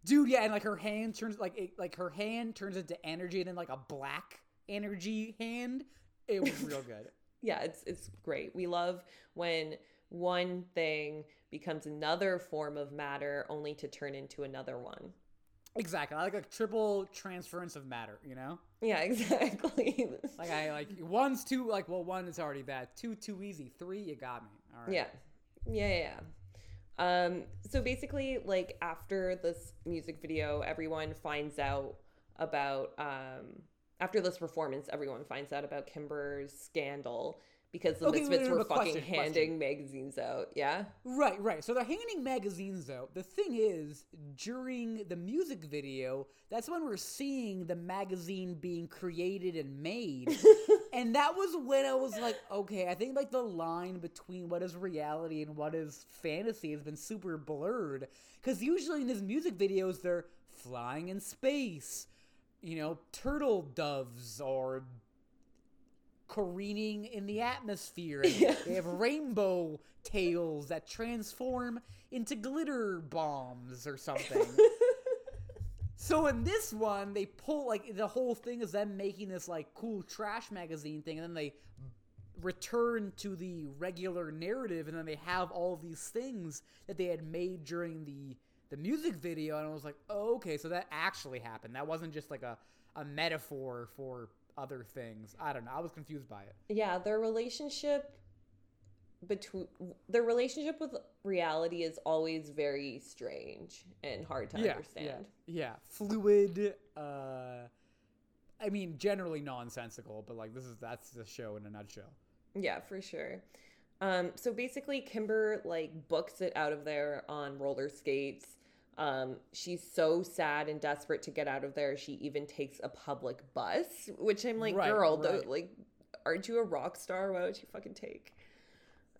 Dude, yeah, and like her hand turns like it, like her hand turns into energy, and then like a black energy hand. It was real good. Yeah, it's it's great. We love when one thing becomes another form of matter only to turn into another one. Exactly. I like a triple transference of matter. You know. Yeah, exactly. Like I like one's too like well one is already bad. Two too easy. Three you got me. All right. yeah. Yeah, yeah, yeah. Um so basically like after this music video everyone finds out about um after this performance everyone finds out about Kimber's scandal because the Okay, Misfits were fucking question. handing magazines out. Yeah. Right, right. So they're handing magazines out. The thing is, during the music video, that's when we're seeing the magazine being created and made. and that was when I was like, okay, I think like the line between what is reality and what is fantasy has been super blurred. Because usually in his music videos, they're flying in space, you know, turtle doves or careening in the atmosphere. Yeah. They have rainbow tails that transform into glitter bombs or something. so in this one, they pull like the whole thing is them making this like cool trash magazine thing, and then they return to the regular narrative, and then they have all these things that they had made during the the music video, and I was like, oh, okay, so that actually happened. That wasn't just like a a metaphor for other things. I don't know. I was confused by it. Yeah, their relationship between their relationship with reality is always very strange and hard to understand. Yeah, yeah. Fluid. Uh, I mean, generally nonsensical, but like this is that's the show in a nutshell. Yeah, for sure. Um, so basically, Kimber like books it out of there on roller skates. Um, she's so sad and desperate to get out of there. She even takes a public bus, which I'm like, Right, girl, right. don't- like, aren't you a rock star? Why would you fucking take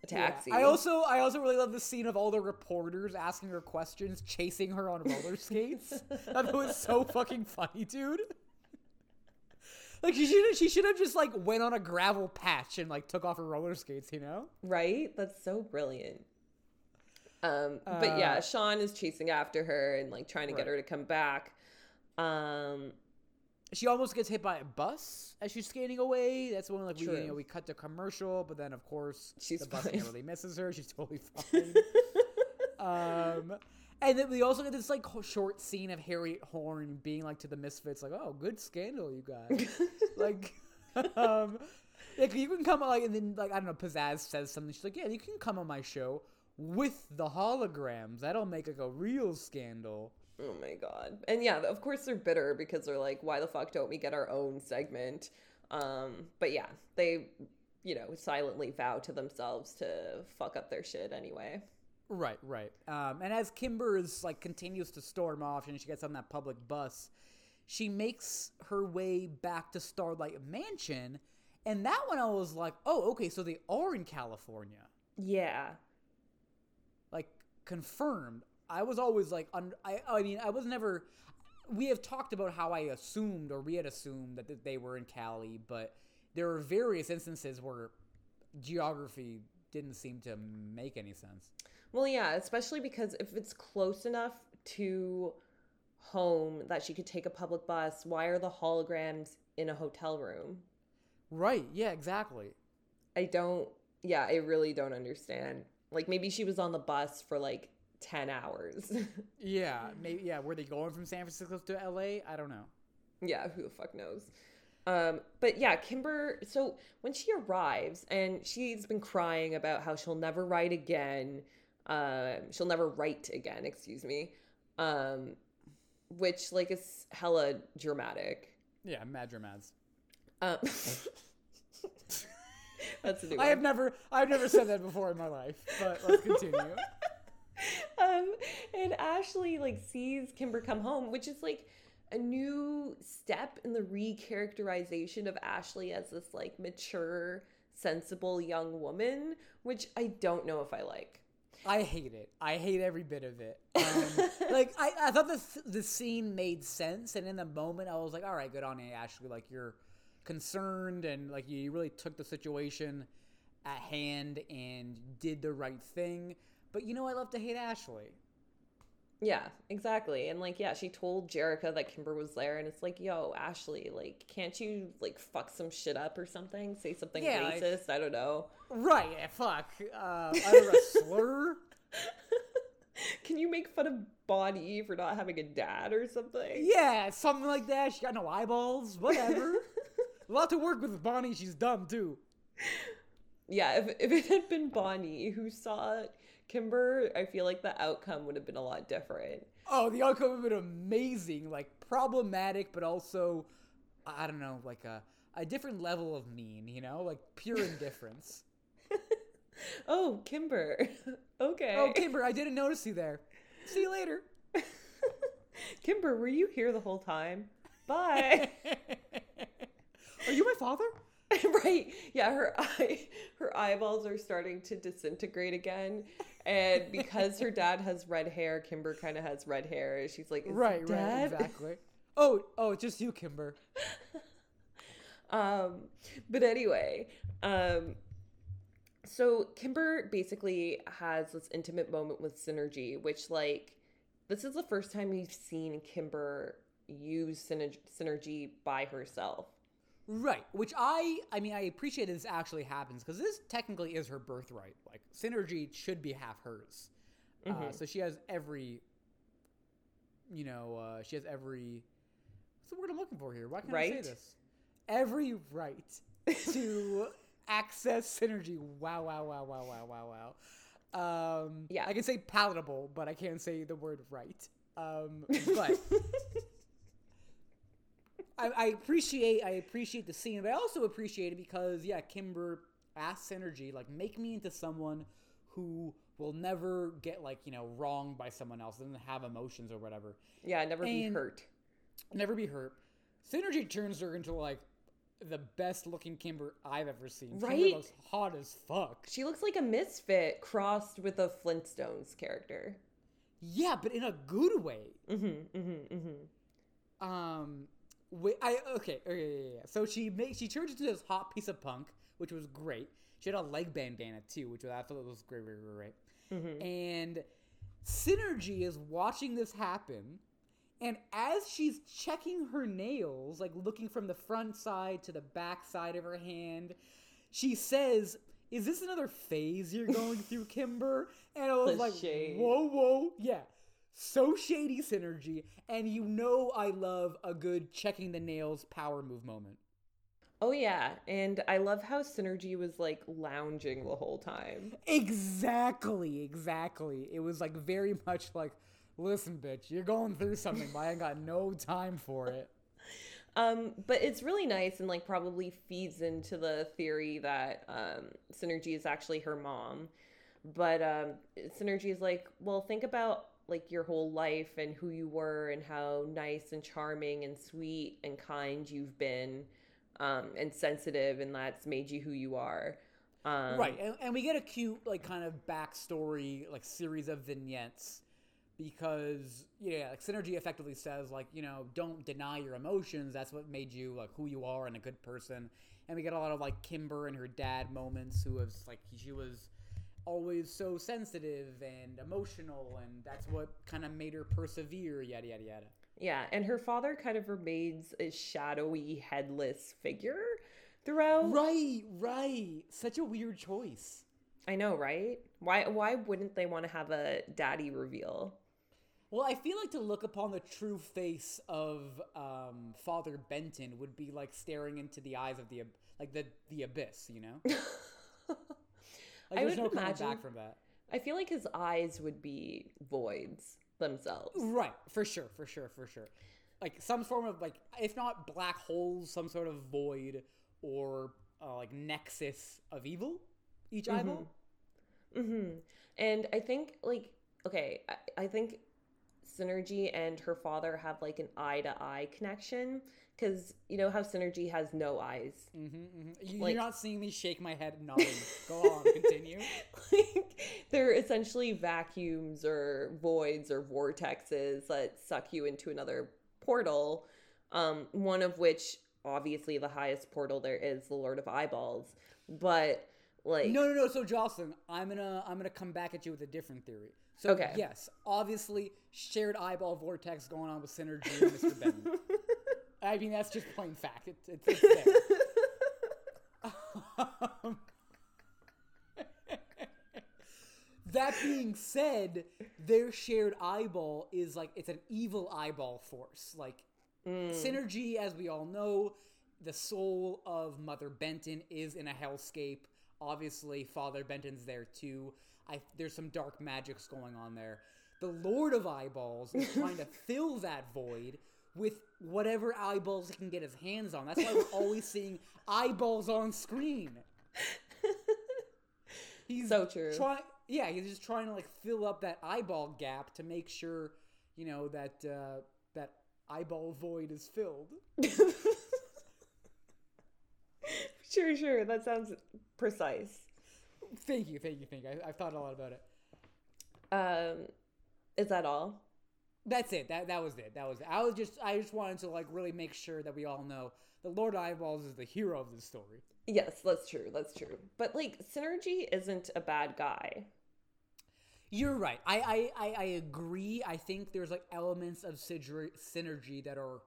a taxi? I also I also really love the scene of all the reporters asking her questions, chasing her on roller skates. that was so fucking funny, dude. Like she should she should have just like went on a gravel patch and like took off her roller skates, you know? Right? That's so brilliant. Um, but yeah, Uh, Sean is chasing after her and like trying to get her to come back. Um, She almost gets hit by a bus as she's skating away. That's when like we you know we cut to commercial, but then of course She's the bus fine. narrowly misses her. She's totally fine. um, And then we also get this like short scene of Harriet Horn being like to the Misfits, like, "Oh, good scandal, you guys." like, um, like you can come like, and then like I don't know, Pizzazz says something. She's like, "Yeah, you can come on my show with the holograms. That'll make like a real scandal." Oh my god. And yeah, of course they're bitter because they're like, why the fuck don't we get our own segment? Um, but yeah, they, you know, silently vow to themselves to fuck up their shit anyway. Right, right. Um, and as Kimber is like continues to storm off and she gets on that public bus, she makes her way back to Starlight Mansion. And that one I was like, oh, okay, so they are in California. Yeah. Like confirmed. I was always like, un- I, I mean, I was never. We have talked about how I assumed, or we had assumed that they were in Cali, but there were various instances where geography didn't seem to make any sense. Well, yeah, especially because if it's close enough to home that she could take a public bus, why are the holograms in a hotel room? Right? Yeah, exactly. I don't, yeah, I really don't understand. Like maybe she was on the bus for like 10 hours. Yeah, maybe. Yeah, were they going from San Francisco to L.A.? I don't know. yeah, who the fuck knows? Um, but yeah, Kimber, so when she arrives and she's been crying about how she'll never write again, um, she'll never write again, excuse me, um, which like is hella dramatic. Yeah, mad dramads. Um, that's a new I one. have never, I've never said that before in my life. But let's continue. Um, and Ashley like sees Kimber come home, which is like a new step in the recharacterization of Ashley as this like mature, sensible young woman, which I don't know if I like. I hate it. I hate every bit of it. Um, like I, I thought the the scene made sense, and in the moment, I was like, "All right, good on you, Ashley. Like you're concerned, and like you really took the situation at hand and did the right thing." But you know, I love to hate Ashley. Yeah, exactly. And like, yeah, she told Jerrica that Kimber was there, and it's like, yo, Ashley, like, can't you like fuck some shit up or something? Say something Yeah, racist? I don't know. Right? Yeah, fuck. Uh, I don't know, slur. Can you make fun of Bonnie for not having a dad or something? Yeah, something like that. She got no eyeballs. Whatever. a lot to work with Bonnie. She's dumb too. Yeah, if, if it had been Bonnie who saw Kimber, I feel like the outcome would have been a lot different. Oh, the outcome would have been amazing. Like problematic, but also, I don't know, like a a different level of mean. You know, like pure indifference. Oh, Kimber. okay. oh, Kimber, I didn't notice you there. See you later. Kimber, were you here the whole time? Bye. Are you my father? right. Yeah, her eye her eyeballs are starting to disintegrate again. And because her dad has red hair, Kimber kind of has red hair. She's like, Right, it right, exactly. Oh, oh, it's just you, Kimber. Um, but anyway, um, so Kimber basically has this intimate moment with Synergy, which like this is the first time we've seen Kimber use Synergy by herself. Right, which I, I mean, I appreciate that this actually happens because this technically is her birthright. Like synergy should be half hers, uh, so she has every, you know, uh, she has every. What's the word I'm looking for here? Why can't I say this? Every right to access synergy. Wow! Wow! Wow! Wow! Wow! Wow! Wow! Um, Yeah. I can say palatable, but I can't say the word right. Um, but. I, I appreciate I appreciate the scene, but I also appreciate it because yeah, Kimber asks Synergy like make me into someone who will never get like you know wronged by someone else, doesn't have emotions or whatever, Yeah, never be hurt. never be hurt. Synergy turns her into like the best looking Kimber I've ever seen. Kimber Right? looks hot as fuck. She looks like a misfit crossed with a Flintstones character. Yeah, but in a good way. Mm-hmm, mm-hmm, mm-hmm. Um, wait, I okay, okay, yeah, yeah. So she makes she turns into this hot piece of punk, which was great. She had a leg bandana too, which I thought was great, great, great, great. Mm-hmm. And Synergy is watching this happen, and as she's checking her nails, like looking from the front side to the back side of her hand, she says. Is this another phase you're going through, Kimber? And I was The like, shade. whoa, whoa, yeah. So shady synergy, and you know I love a good checking the nails power move moment. Oh yeah, and I love how Synergy was like lounging the whole time. Exactly, exactly. It was like very much like, listen, bitch, you're going through something, but I ain't got no time for it. Um, but it's really nice and like probably feeds into the theory that um, Synergy is actually her mom. But um, Synergy is like, well, think about like your whole life and who you were and how nice and charming and sweet and kind you've been um, and sensitive, and that's made you who you are. Um, right, and, and we get a cute like kind of backstory, like series of vignettes, because yeah, like Synergy effectively says like you know don't deny your emotions. That's what made you like who you are and a good person. And we get a lot of like Kimber and her dad moments, who was like she was always so sensitive and emotional, and that's what kind of made her persevere. Yada yada yada. Yeah, and her father kind of remains a shadowy, headless figure throughout. Right, right. Such a weird choice. I know, right? Why why wouldn't they want to have a daddy reveal? Well, I feel like to look upon the true face of um, Father Benton would be like staring into the eyes of the like the the abyss, you know. Like I there's would no coming imagine- back from that. I feel like his eyes would be voids themselves. Right, for sure, for sure, for sure. Like some form of like, if not black holes, some sort of void or uh, like nexus of evil. Each eyeball. hmm And I think like okay, I, I think Synergy and her father have like an eye to eye connection because you know how Synergy has no eyes. Mm-hmm, mm-hmm. You, Like- you're not seeing me shake my head nodding. Go on, continue. like they're essentially vacuums or voids or vortexes that suck you into another portal um one of which obviously the highest portal there is the lord of eyeballs but like No, no, no. So Jocelyn, I'm gonna I'm gonna come back at you with a different theory. So Okay. yes, obviously shared eyeball vortex going on with synergy and Mr. Benton. I mean that's just plain fact. It's it's, it's there. Um, that being said, their shared eyeball is like it's an evil eyeball force. Like Synergy, as we all know, the soul of Mother Benton is in a hellscape. Obviously, Father Benton's there too. I, there's some dark magics going on there. The Lord of Eyeballs is trying to fill that void with whatever eyeballs he can get his hands on. That's why we're always seeing eyeballs on screen. He's So true. Try, yeah, he's just trying to like fill up that eyeball gap to make sure, you know, that uh, that eyeball void is filled. sure sure that sounds precise Thank you, thank you, thank you. I, I've thought a lot about it. um is that all That's it. That that was it. That was it. I was just I just wanted to like really make sure that we all know the Lord Eyeballs is the hero of this story. yes that's true that's true but like synergy isn't a bad guy You're right. I I, I, I agree. I think there's like elements of synergy, synergy that are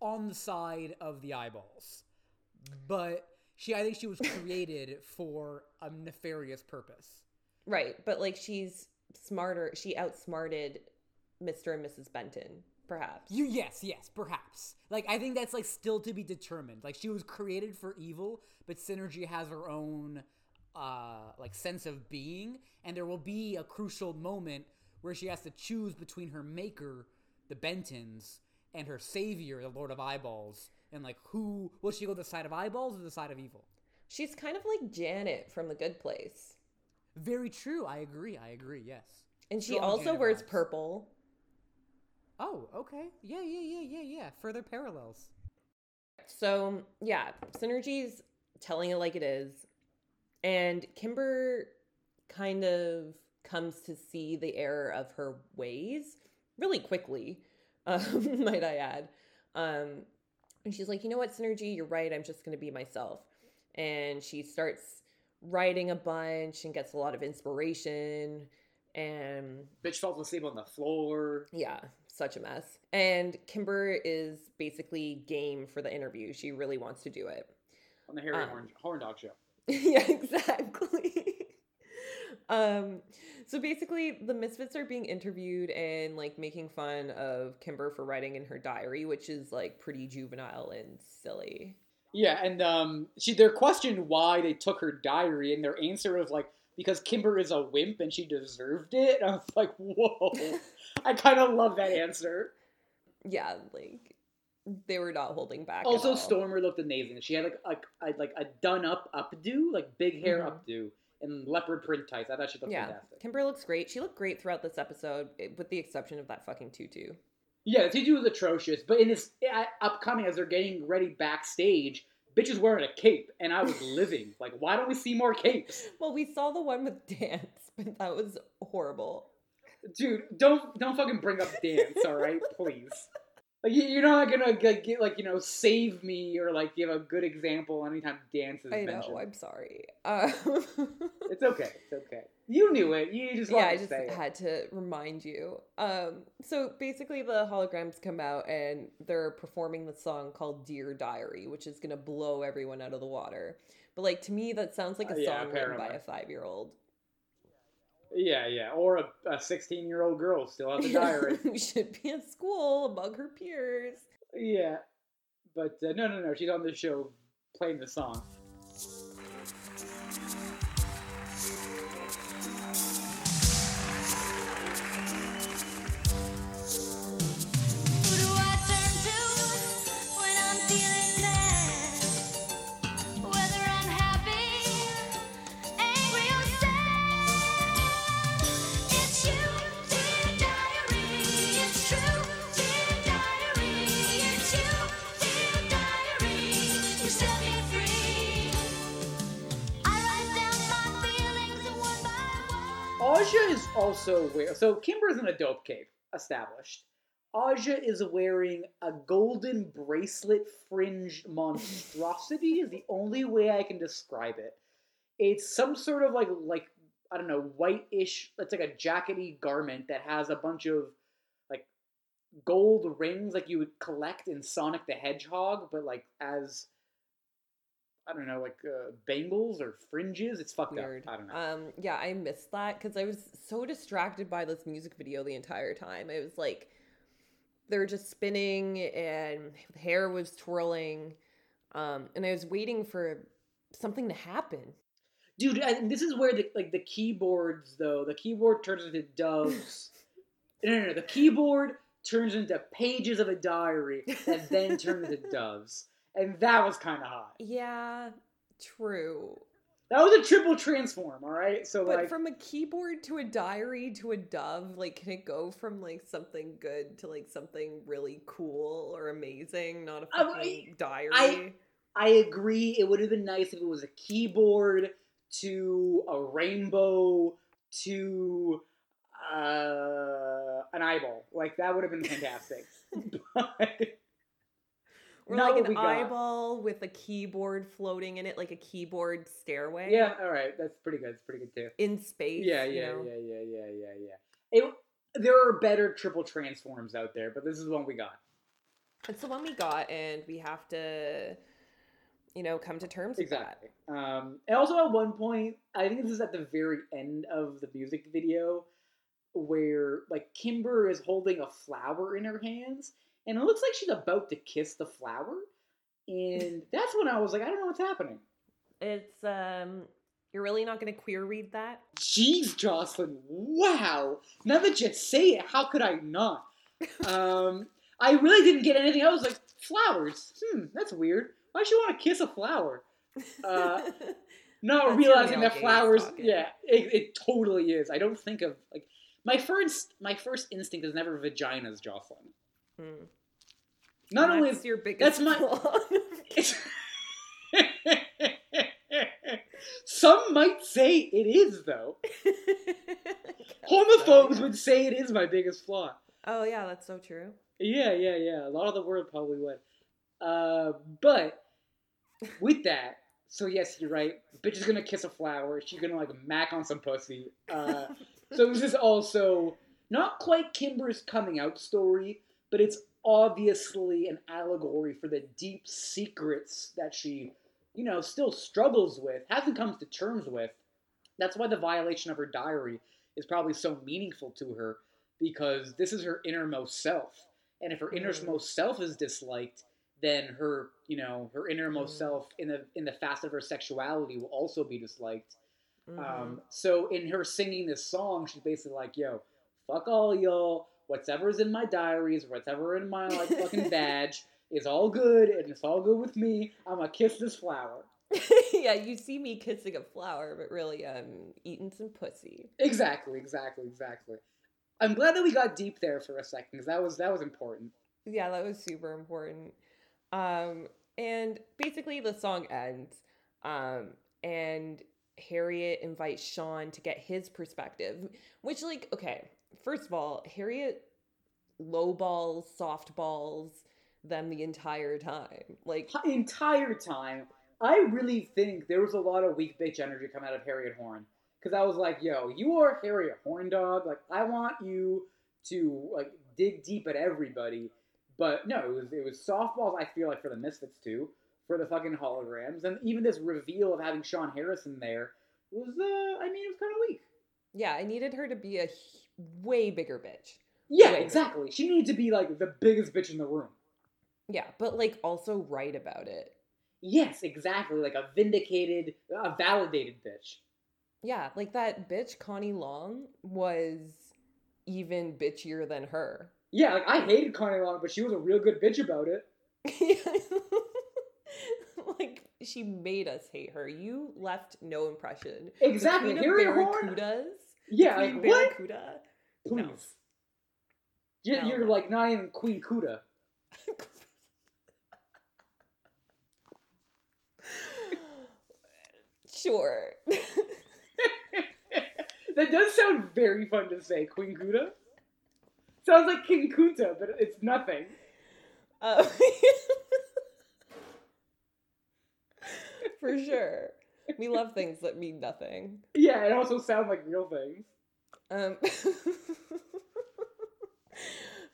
on the side of the eyeballs, but she I think she was created for a nefarious purpose. right but like she's smarter she outsmarted mr and mrs benton perhaps You yes, yes, perhaps. Like I think that's like still to be determined. Like she was created for evil, but Synergy has her own uh like sense of being, and there will be a crucial moment where she has to choose between her maker, the Bentons, and her savior, the Lord of Eyeballs, and like who will she go the side of eyeballs or the side of evil? she's kind of like janet from the good place Very true. I agree. I agree. Yes. and she also Janet wears vibes. purple Oh, okay. Yeah, yeah, yeah, yeah, yeah. Further parallels. So yeah, Synergy's telling it like it is. And Kimber kind of comes to see the error of her ways really quickly, um, might I add. Um, and she's like, you know what, Synergy, you're right. I'm just going to be myself. And she starts writing a bunch and gets a lot of inspiration. And Bitch falls asleep on the floor. yeah, such a mess. And Kimber is basically game for the interview. She really wants to do it. on the Harry Um, Horn, Horn Dog show. yeah, exactly. um So basically, the Misfits are being interviewed and like making fun of Kimber for writing in her diary, which is like pretty juvenile and silly. Yeah, and um, she they're questioned why they took her diary, and their answer was like because Kimber is a wimp and she deserved it. And I was like, whoa, I kind of love that answer. Yeah, like they were not holding back. Also. Stormer looked amazing. She had like a, a like a done up updo, like big hair Mhm. updo, and leopard print tights. I thought she looked Yeah, fantastic. Kimber looks great. She looked great throughout this episode, eh, with the exception of that fucking tutu. Yeah, the tutu was atrocious, but in this uh, upcoming, as they're getting ready backstage, bitch is wearing a cape, and I was living. Like, why don't we see more capes, Well, we saw the one with dance, but that was horrible. dude? Don't don't fucking bring up dance, all right, please. Like, you- you're not gonna like, get like you know save me or like give a good example anytime dance is I mentioned. know. I'm sorry. Um, It's okay. It's okay. You knew it. You just yeah, I just say it. had to remind you. Um, so basically, the holograms come out and they're performing the song called "Dear Diary," which is gonna blow everyone out of the water. But like to me, that sounds like a Uh, yeah, song written by a five-year-old. Yeah, yeah. Or a, a 16 year old girl still has a diary. who should be at school among her peers. yeah. But uh, no, no, no. She's on the show playing the song. Aja is also wearing. So Kimber's in a dope cape, established. Aja is wearing a golden bracelet fringed monstrosity. is the only way I can describe it. It's some sort of like like I don't know white-ish. It's like a jackety garment that has a bunch of like gold rings, like you would collect in Sonic the Hedgehog, but like as I don't know, like uh, bangles or fringes. It's fucked Weird. up. I don't know. Um, yeah, I missed that because I was so distracted by this music video the entire time. It was like they're just spinning and hair was twirling, um, and I was waiting for something to happen. dude I, this is where the like the keyboards though the keyboard turns into doves no, no no the keyboard turns into pages of a diary that then turn into doves and that was kind of hot Yeah, true. that was a triple transform all right so But like from a keyboard to a diary to a dove, like, can it go from like something good to like something really cool or amazing? Not a fucking diary. I- i agree it would have been nice if it was a keyboard to a rainbow to uh, an eyeball like that would have been fantastic but or not like an we got. eyeball with a keyboard floating in it, like a keyboard stairway. yeah all right that's pretty good it's pretty good too In space. Yeah, you yeah, know? yeah, yeah, yeah, yeah, yeah. It, there are better triple transforms out there, but this is one we got. It's the one we got, and we have to, you know, come to terms with that. Exactly. Um, and also at one point, I think this is at the very end of the music video, where like Kimber is holding a flower in her hands, and it looks like she's about to kiss the flower, and that's when I was like, I don't know what's happening. It's um, you're really not going to queer read that. Jeez, Jocelyn, wow! Now that you say it, how could I not? Um, I really didn't get anything. I was like, flowers. Hmm, that's weird. Why should you want to kiss a flower? Uh, Not realizing that flowers. Yeah, it, it totally is. I don't think of like my first my first instinct is never vaginas, Jocelyn. Hmm. Not And only is your biggest that's my- flaw. some might say it is though. Homophobes would say it is my biggest flaw. Oh yeah, that's so true. Yeah, yeah, yeah. A lot of the world probably would. Uh, but with that, so yes, you're right. Bitch is gonna kiss a flower. She's gonna like mac on some pussy. Uh, so this is also not quite Kimber's coming out story, but it's obviously an allegory for the deep secrets that she, you know, still struggles with, hasn't come to terms with. That's why the violation of her diary is probably so meaningful to her because this is her innermost self. And if her Mm. innermost self is disliked, then her, you know, her innermost Mm. self in the in the facet of her sexuality will also be disliked. Mhm. Um, so in her singing this song, she's basically like, "Yo, fuck all y'all. Whatever's in my diaries, whatever in my like fucking badge is all good, and it's all good with me. I'm gonna kiss this flower." yeah, you see me kissing a flower, but really I'm eating some pussy. Exactly, exactly, exactly. I'm glad that we got deep there for a second because that was that was important. Yeah, that was super important. Um, and basically the song ends. Um, and Harriet invites Sean to get his perspective, which like, okay, first of all, Harriet lowballs, softballs them the entire time. Like entire time, I really think there was a lot of weak bitch energy coming out of Harriet Horn because I was like, "Yo, you are Harriet Horn, dog. Like, I want you to like dig deep at everybody." But no, it was it was softballs. I feel like for the Misfits too, for the fucking holograms, and even this reveal of having Sean Harrison there was, uh, I mean, it was kind of weak. yeah, I needed her to be a way bigger bitch. Yeah, Right. exactly. She needed to be like the biggest bitch in the room. Yeah, but like also right about it. Yes, exactly. Like a vindicated, a validated bitch. Yeah, like that bitch Connie Long was even bitchier than her. Yeah, like I hated Connie Long, but she was a real good bitch about it. like she made us hate her. You left no impression. Exactly. Of Horn. Yeah, Queen like what? Barracuda. Please. No. You're, No. you're like not even Queen Kuda. sure. that does sound very fun to say, Queen Kuda. Sounds like King Kunta, but it's nothing. Um, for sure. We love things that mean nothing. Yeah, it also sounds like real things. Um,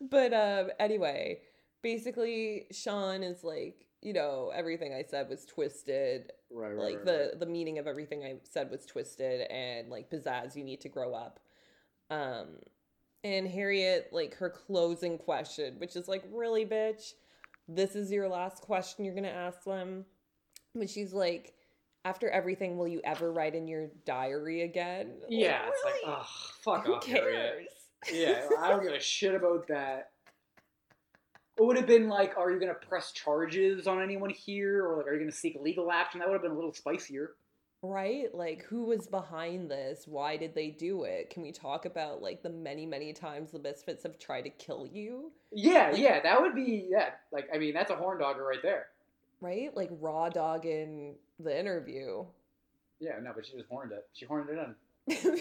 but um, anyway, basically, Sean is like, you know, everything I said was twisted. Right, right. like the the meaning of everything I said was twisted, and like Pizzazz, you need to grow up. Um, and Harriet, like her closing question, which is like, really, bitch, this is your last question you're gonna ask them. But she's like, after everything, will you ever write in your diary again? Like, Yeah, it's like, oh, fuck Who off, Harriet. Yeah, I don't give a shit about that. It would have been like, are you gonna press charges on anyone here, or like, are you gonna seek legal action? That would have been a little spicier. Right? Like, who was behind this? Why did they do it? Can we talk about, like, the many, many times the Misfits have tried to kill you? Yeah, Like- yeah, that would be yeah. Like, I mean, that's a horn dogger right there. Right? Like, raw dog in the interview. Yeah, no, but she just horned it. She horned it in.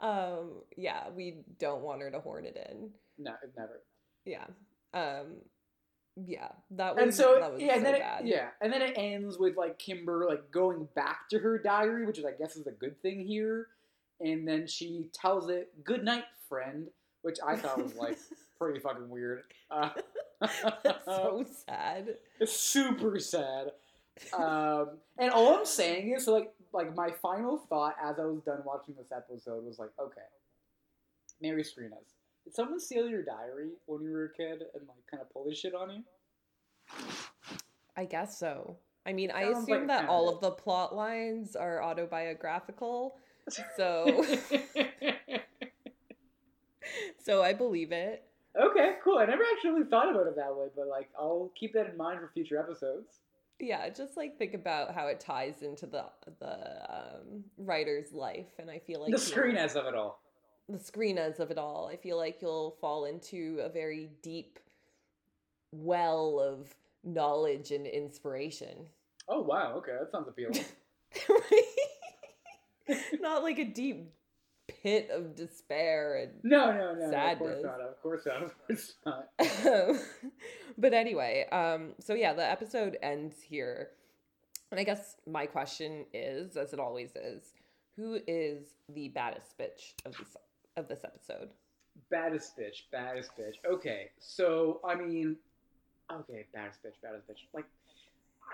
um, yeah, we don't want her to horn it in. No, never. Yeah. Um, yeah, that was, And so that was yeah, and so then it, bad. yeah, and then it ends with like Kimber like going back to her diary, which is I guess is a good thing here. And then she tells it, "Good night, friend," which I thought was like pretty fucking weird. Uh, That's so sad. It's super sad. Um, and all I'm saying is, so like, like my final thought as I was done watching this episode was like, okay, Mary Skrenes, did someone steal your diary when you were a kid and like kind of pull this shit on you? I guess so. I mean, I assume like that all of of the plot lines are autobiographical. So so I believe it. Okay, cool. I never actually thought about it that way, but like, I'll keep that in mind for future episodes. Yeah, just like think about how it ties into the the um, writer's life, and I feel like the you'll- Skrenes of it all. the screenas of it all. I feel like you'll fall into a very deep well of knowledge and inspiration. Oh wow, okay, that sounds appealing. Not like a deep pit of despair and No, no, no, no, of course Sadness. not. Of course not. Of course not. but anyway, um, so yeah, the episode ends here. And I guess my question is, as it always is, who is the baddest bitch of this of this episode? Baddest bitch, baddest bitch. Okay, so I mean, okay, baddest bitch, baddest bitch. Like,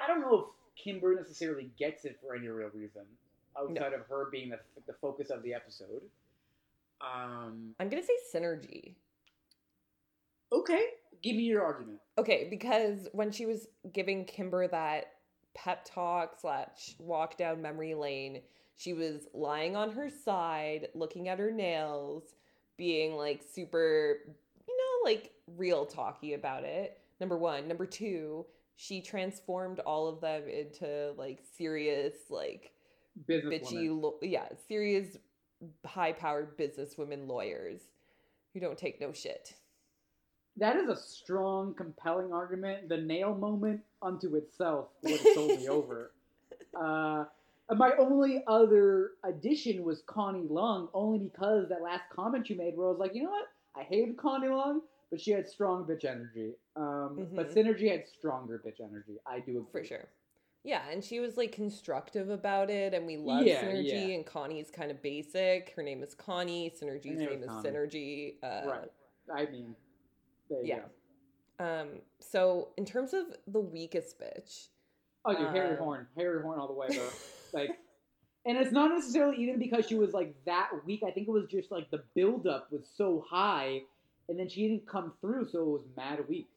I don't know if Kimber necessarily gets it for any real reason. outside of her being the, the focus of the episode. Um, I'm gonna say synergy. okay, give me your argument. Okay, because when she was giving Kimber that pep talk slash walk down memory lane, she was lying on her side, looking at her nails, being like super, you know, like real talky about it. Number one. Number two, she transformed all of them into like serious, like Business bitchy, lo- yeah, serious, high powered businesswomen lawyers who don't take no shit. That is a strong, compelling argument. The nail moment unto itself would have sold me over. Uh, my only other addition was Connie Long, only because that last comment you made, where I was like, you know what? I hated Connie Long, but she had strong bitch energy. Um, But Mhm. Synergy had stronger bitch energy. I do agree. For sure. Yeah, and she was like constructive about it, and we love Yeah, Synergy. yeah. And Connie's kind of basic. Her name is Connie. Synergy's name name is Connie. Synergy. Uh, right. I mean, yeah. Um. So in terms of the weakest bitch, Oh, dude, Harry Uh, Horn. Harry Horn all the way, bro. like, and it's not necessarily even because she was like that weak. I think it was just like the buildup was so high, and then she didn't come through, so it was mad weak.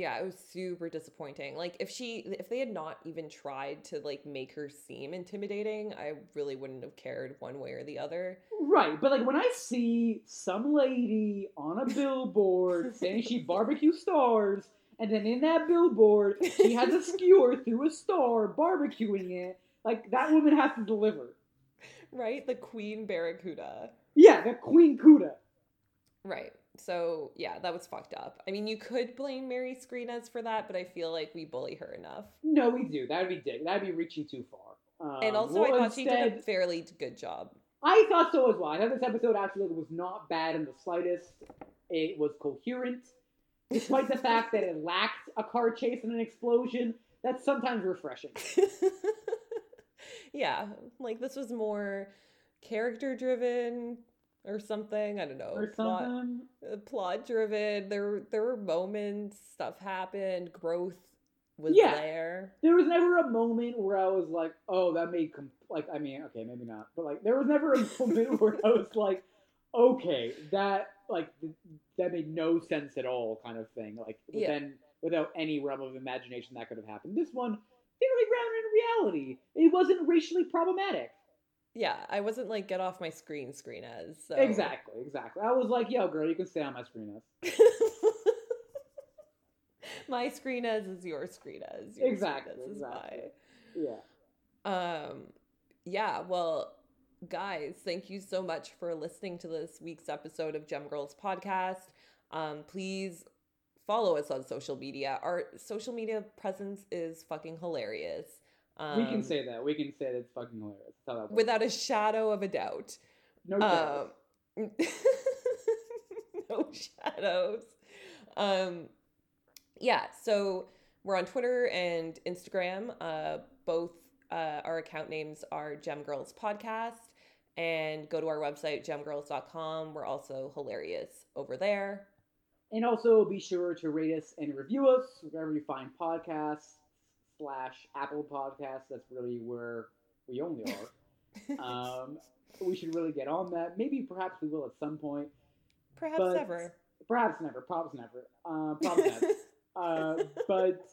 Yeah, it was super disappointing. Like if she, if they had not even tried to like make her seem intimidating, I really wouldn't have cared one way or the other. Right, but like when I see some lady on a billboard saying she barbecue stars, and then in that billboard she has a skewer through a star barbecuing it, like that woman has to deliver. Right, the Queen Barracuda. Yeah, the Queen Cuda. Right. So yeah, that was fucked up. I mean, you could blame Mary Skrenes for that, but I feel like we bully her enough. No, we do. That'd be dick. That'd be reaching too far. Um, And also, well, I thought she did a fairly good job. I thought so as well. I thought this episode actually was not bad in the slightest. It was coherent, despite the fact that it lacked a car chase and an explosion. That's sometimes refreshing. yeah, like this was more character driven or something. I don't know. or plot, something. uh, plot driven. There were there were moments, stuff happened, growth was Yeah. there. There was never a moment where I was like, "Oh, that made com-, like." I mean, okay, maybe not, but like, there was never a moment where I was like, "Okay, that like that made no sense at all," kind of thing. Like, Yeah. then without any realm of imagination, that could have happened. This one, fairly grounded in reality. It wasn't racially problematic. Yeah, I wasn't like get off my screen screen as so. Exactly, exactly. I was like, "Yo, girl, you can stay on my screen." As. my screen as is your screen as. Your Exactly, Screen as exactly. Yeah. Um, yeah. Well, guys, thank you so much for listening to this week's episode of Gem Girls podcast. Um, please follow us on social media. Our social media presence is fucking hilarious. Um, we can say that. We can say that it's fucking hilarious. That's without a shadow of a doubt. no doubt. Um, no shadows. Um, yeah, so we're on Twitter and Instagram. Uh, both uh, our account names are Gem Girls Podcast. And go to our website, gemgirls.com. We're also hilarious over there. And also be sure to rate us and review us wherever you find podcasts slash Apple Podcasts. That's really where we only are. um, we should really get on that. Maybe perhaps we will at some point. Perhaps but- ever. Perhaps never. Perhaps never. Uh, probably never. Uh, but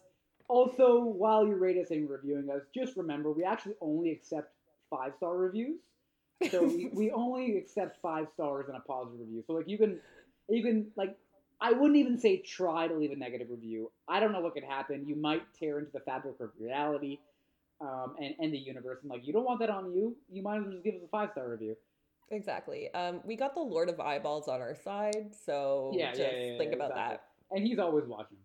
also, while you rate us and reviewing us, just remember we actually only accept five star reviews. So we, we only accept five stars and a positive review. So like you can you can like I wouldn't even say try to leave a negative review. I don't know what could happen. You might tear into the fabric of reality um, and and the universe. And like you don't want that on you. You might as well just give us a five star review. exactly. Um, we got the Lord of Eyeballs on our side, so Yeah, just yeah, yeah, think about exactly. that. And he's always watching.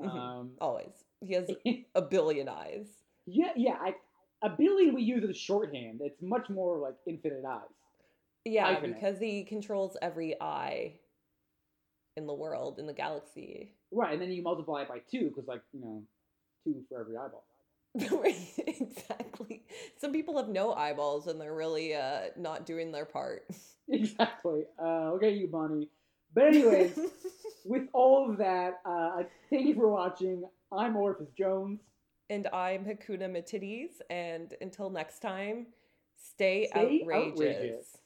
Mhm. Um, Always. He has a billion eyes. Yeah, yeah. I, a billion we use as shorthand. It's much more like infinite eyes. Yeah, Hyphenate. because he controls every eye in the world, in the galaxy. Right, and then you multiply it by two because, like, you know, two for every eyeball. Exactly. Some people have no eyeballs and they're really uh, not doing their part. Exactly. Uh, okay, you, Bonnie. But anyways, with all of that, uh, thank you for watching. I'm Orpheus Jones. and I'm Hakuna Matidis. And until next time, Stay, Stay outrageous. outrageous.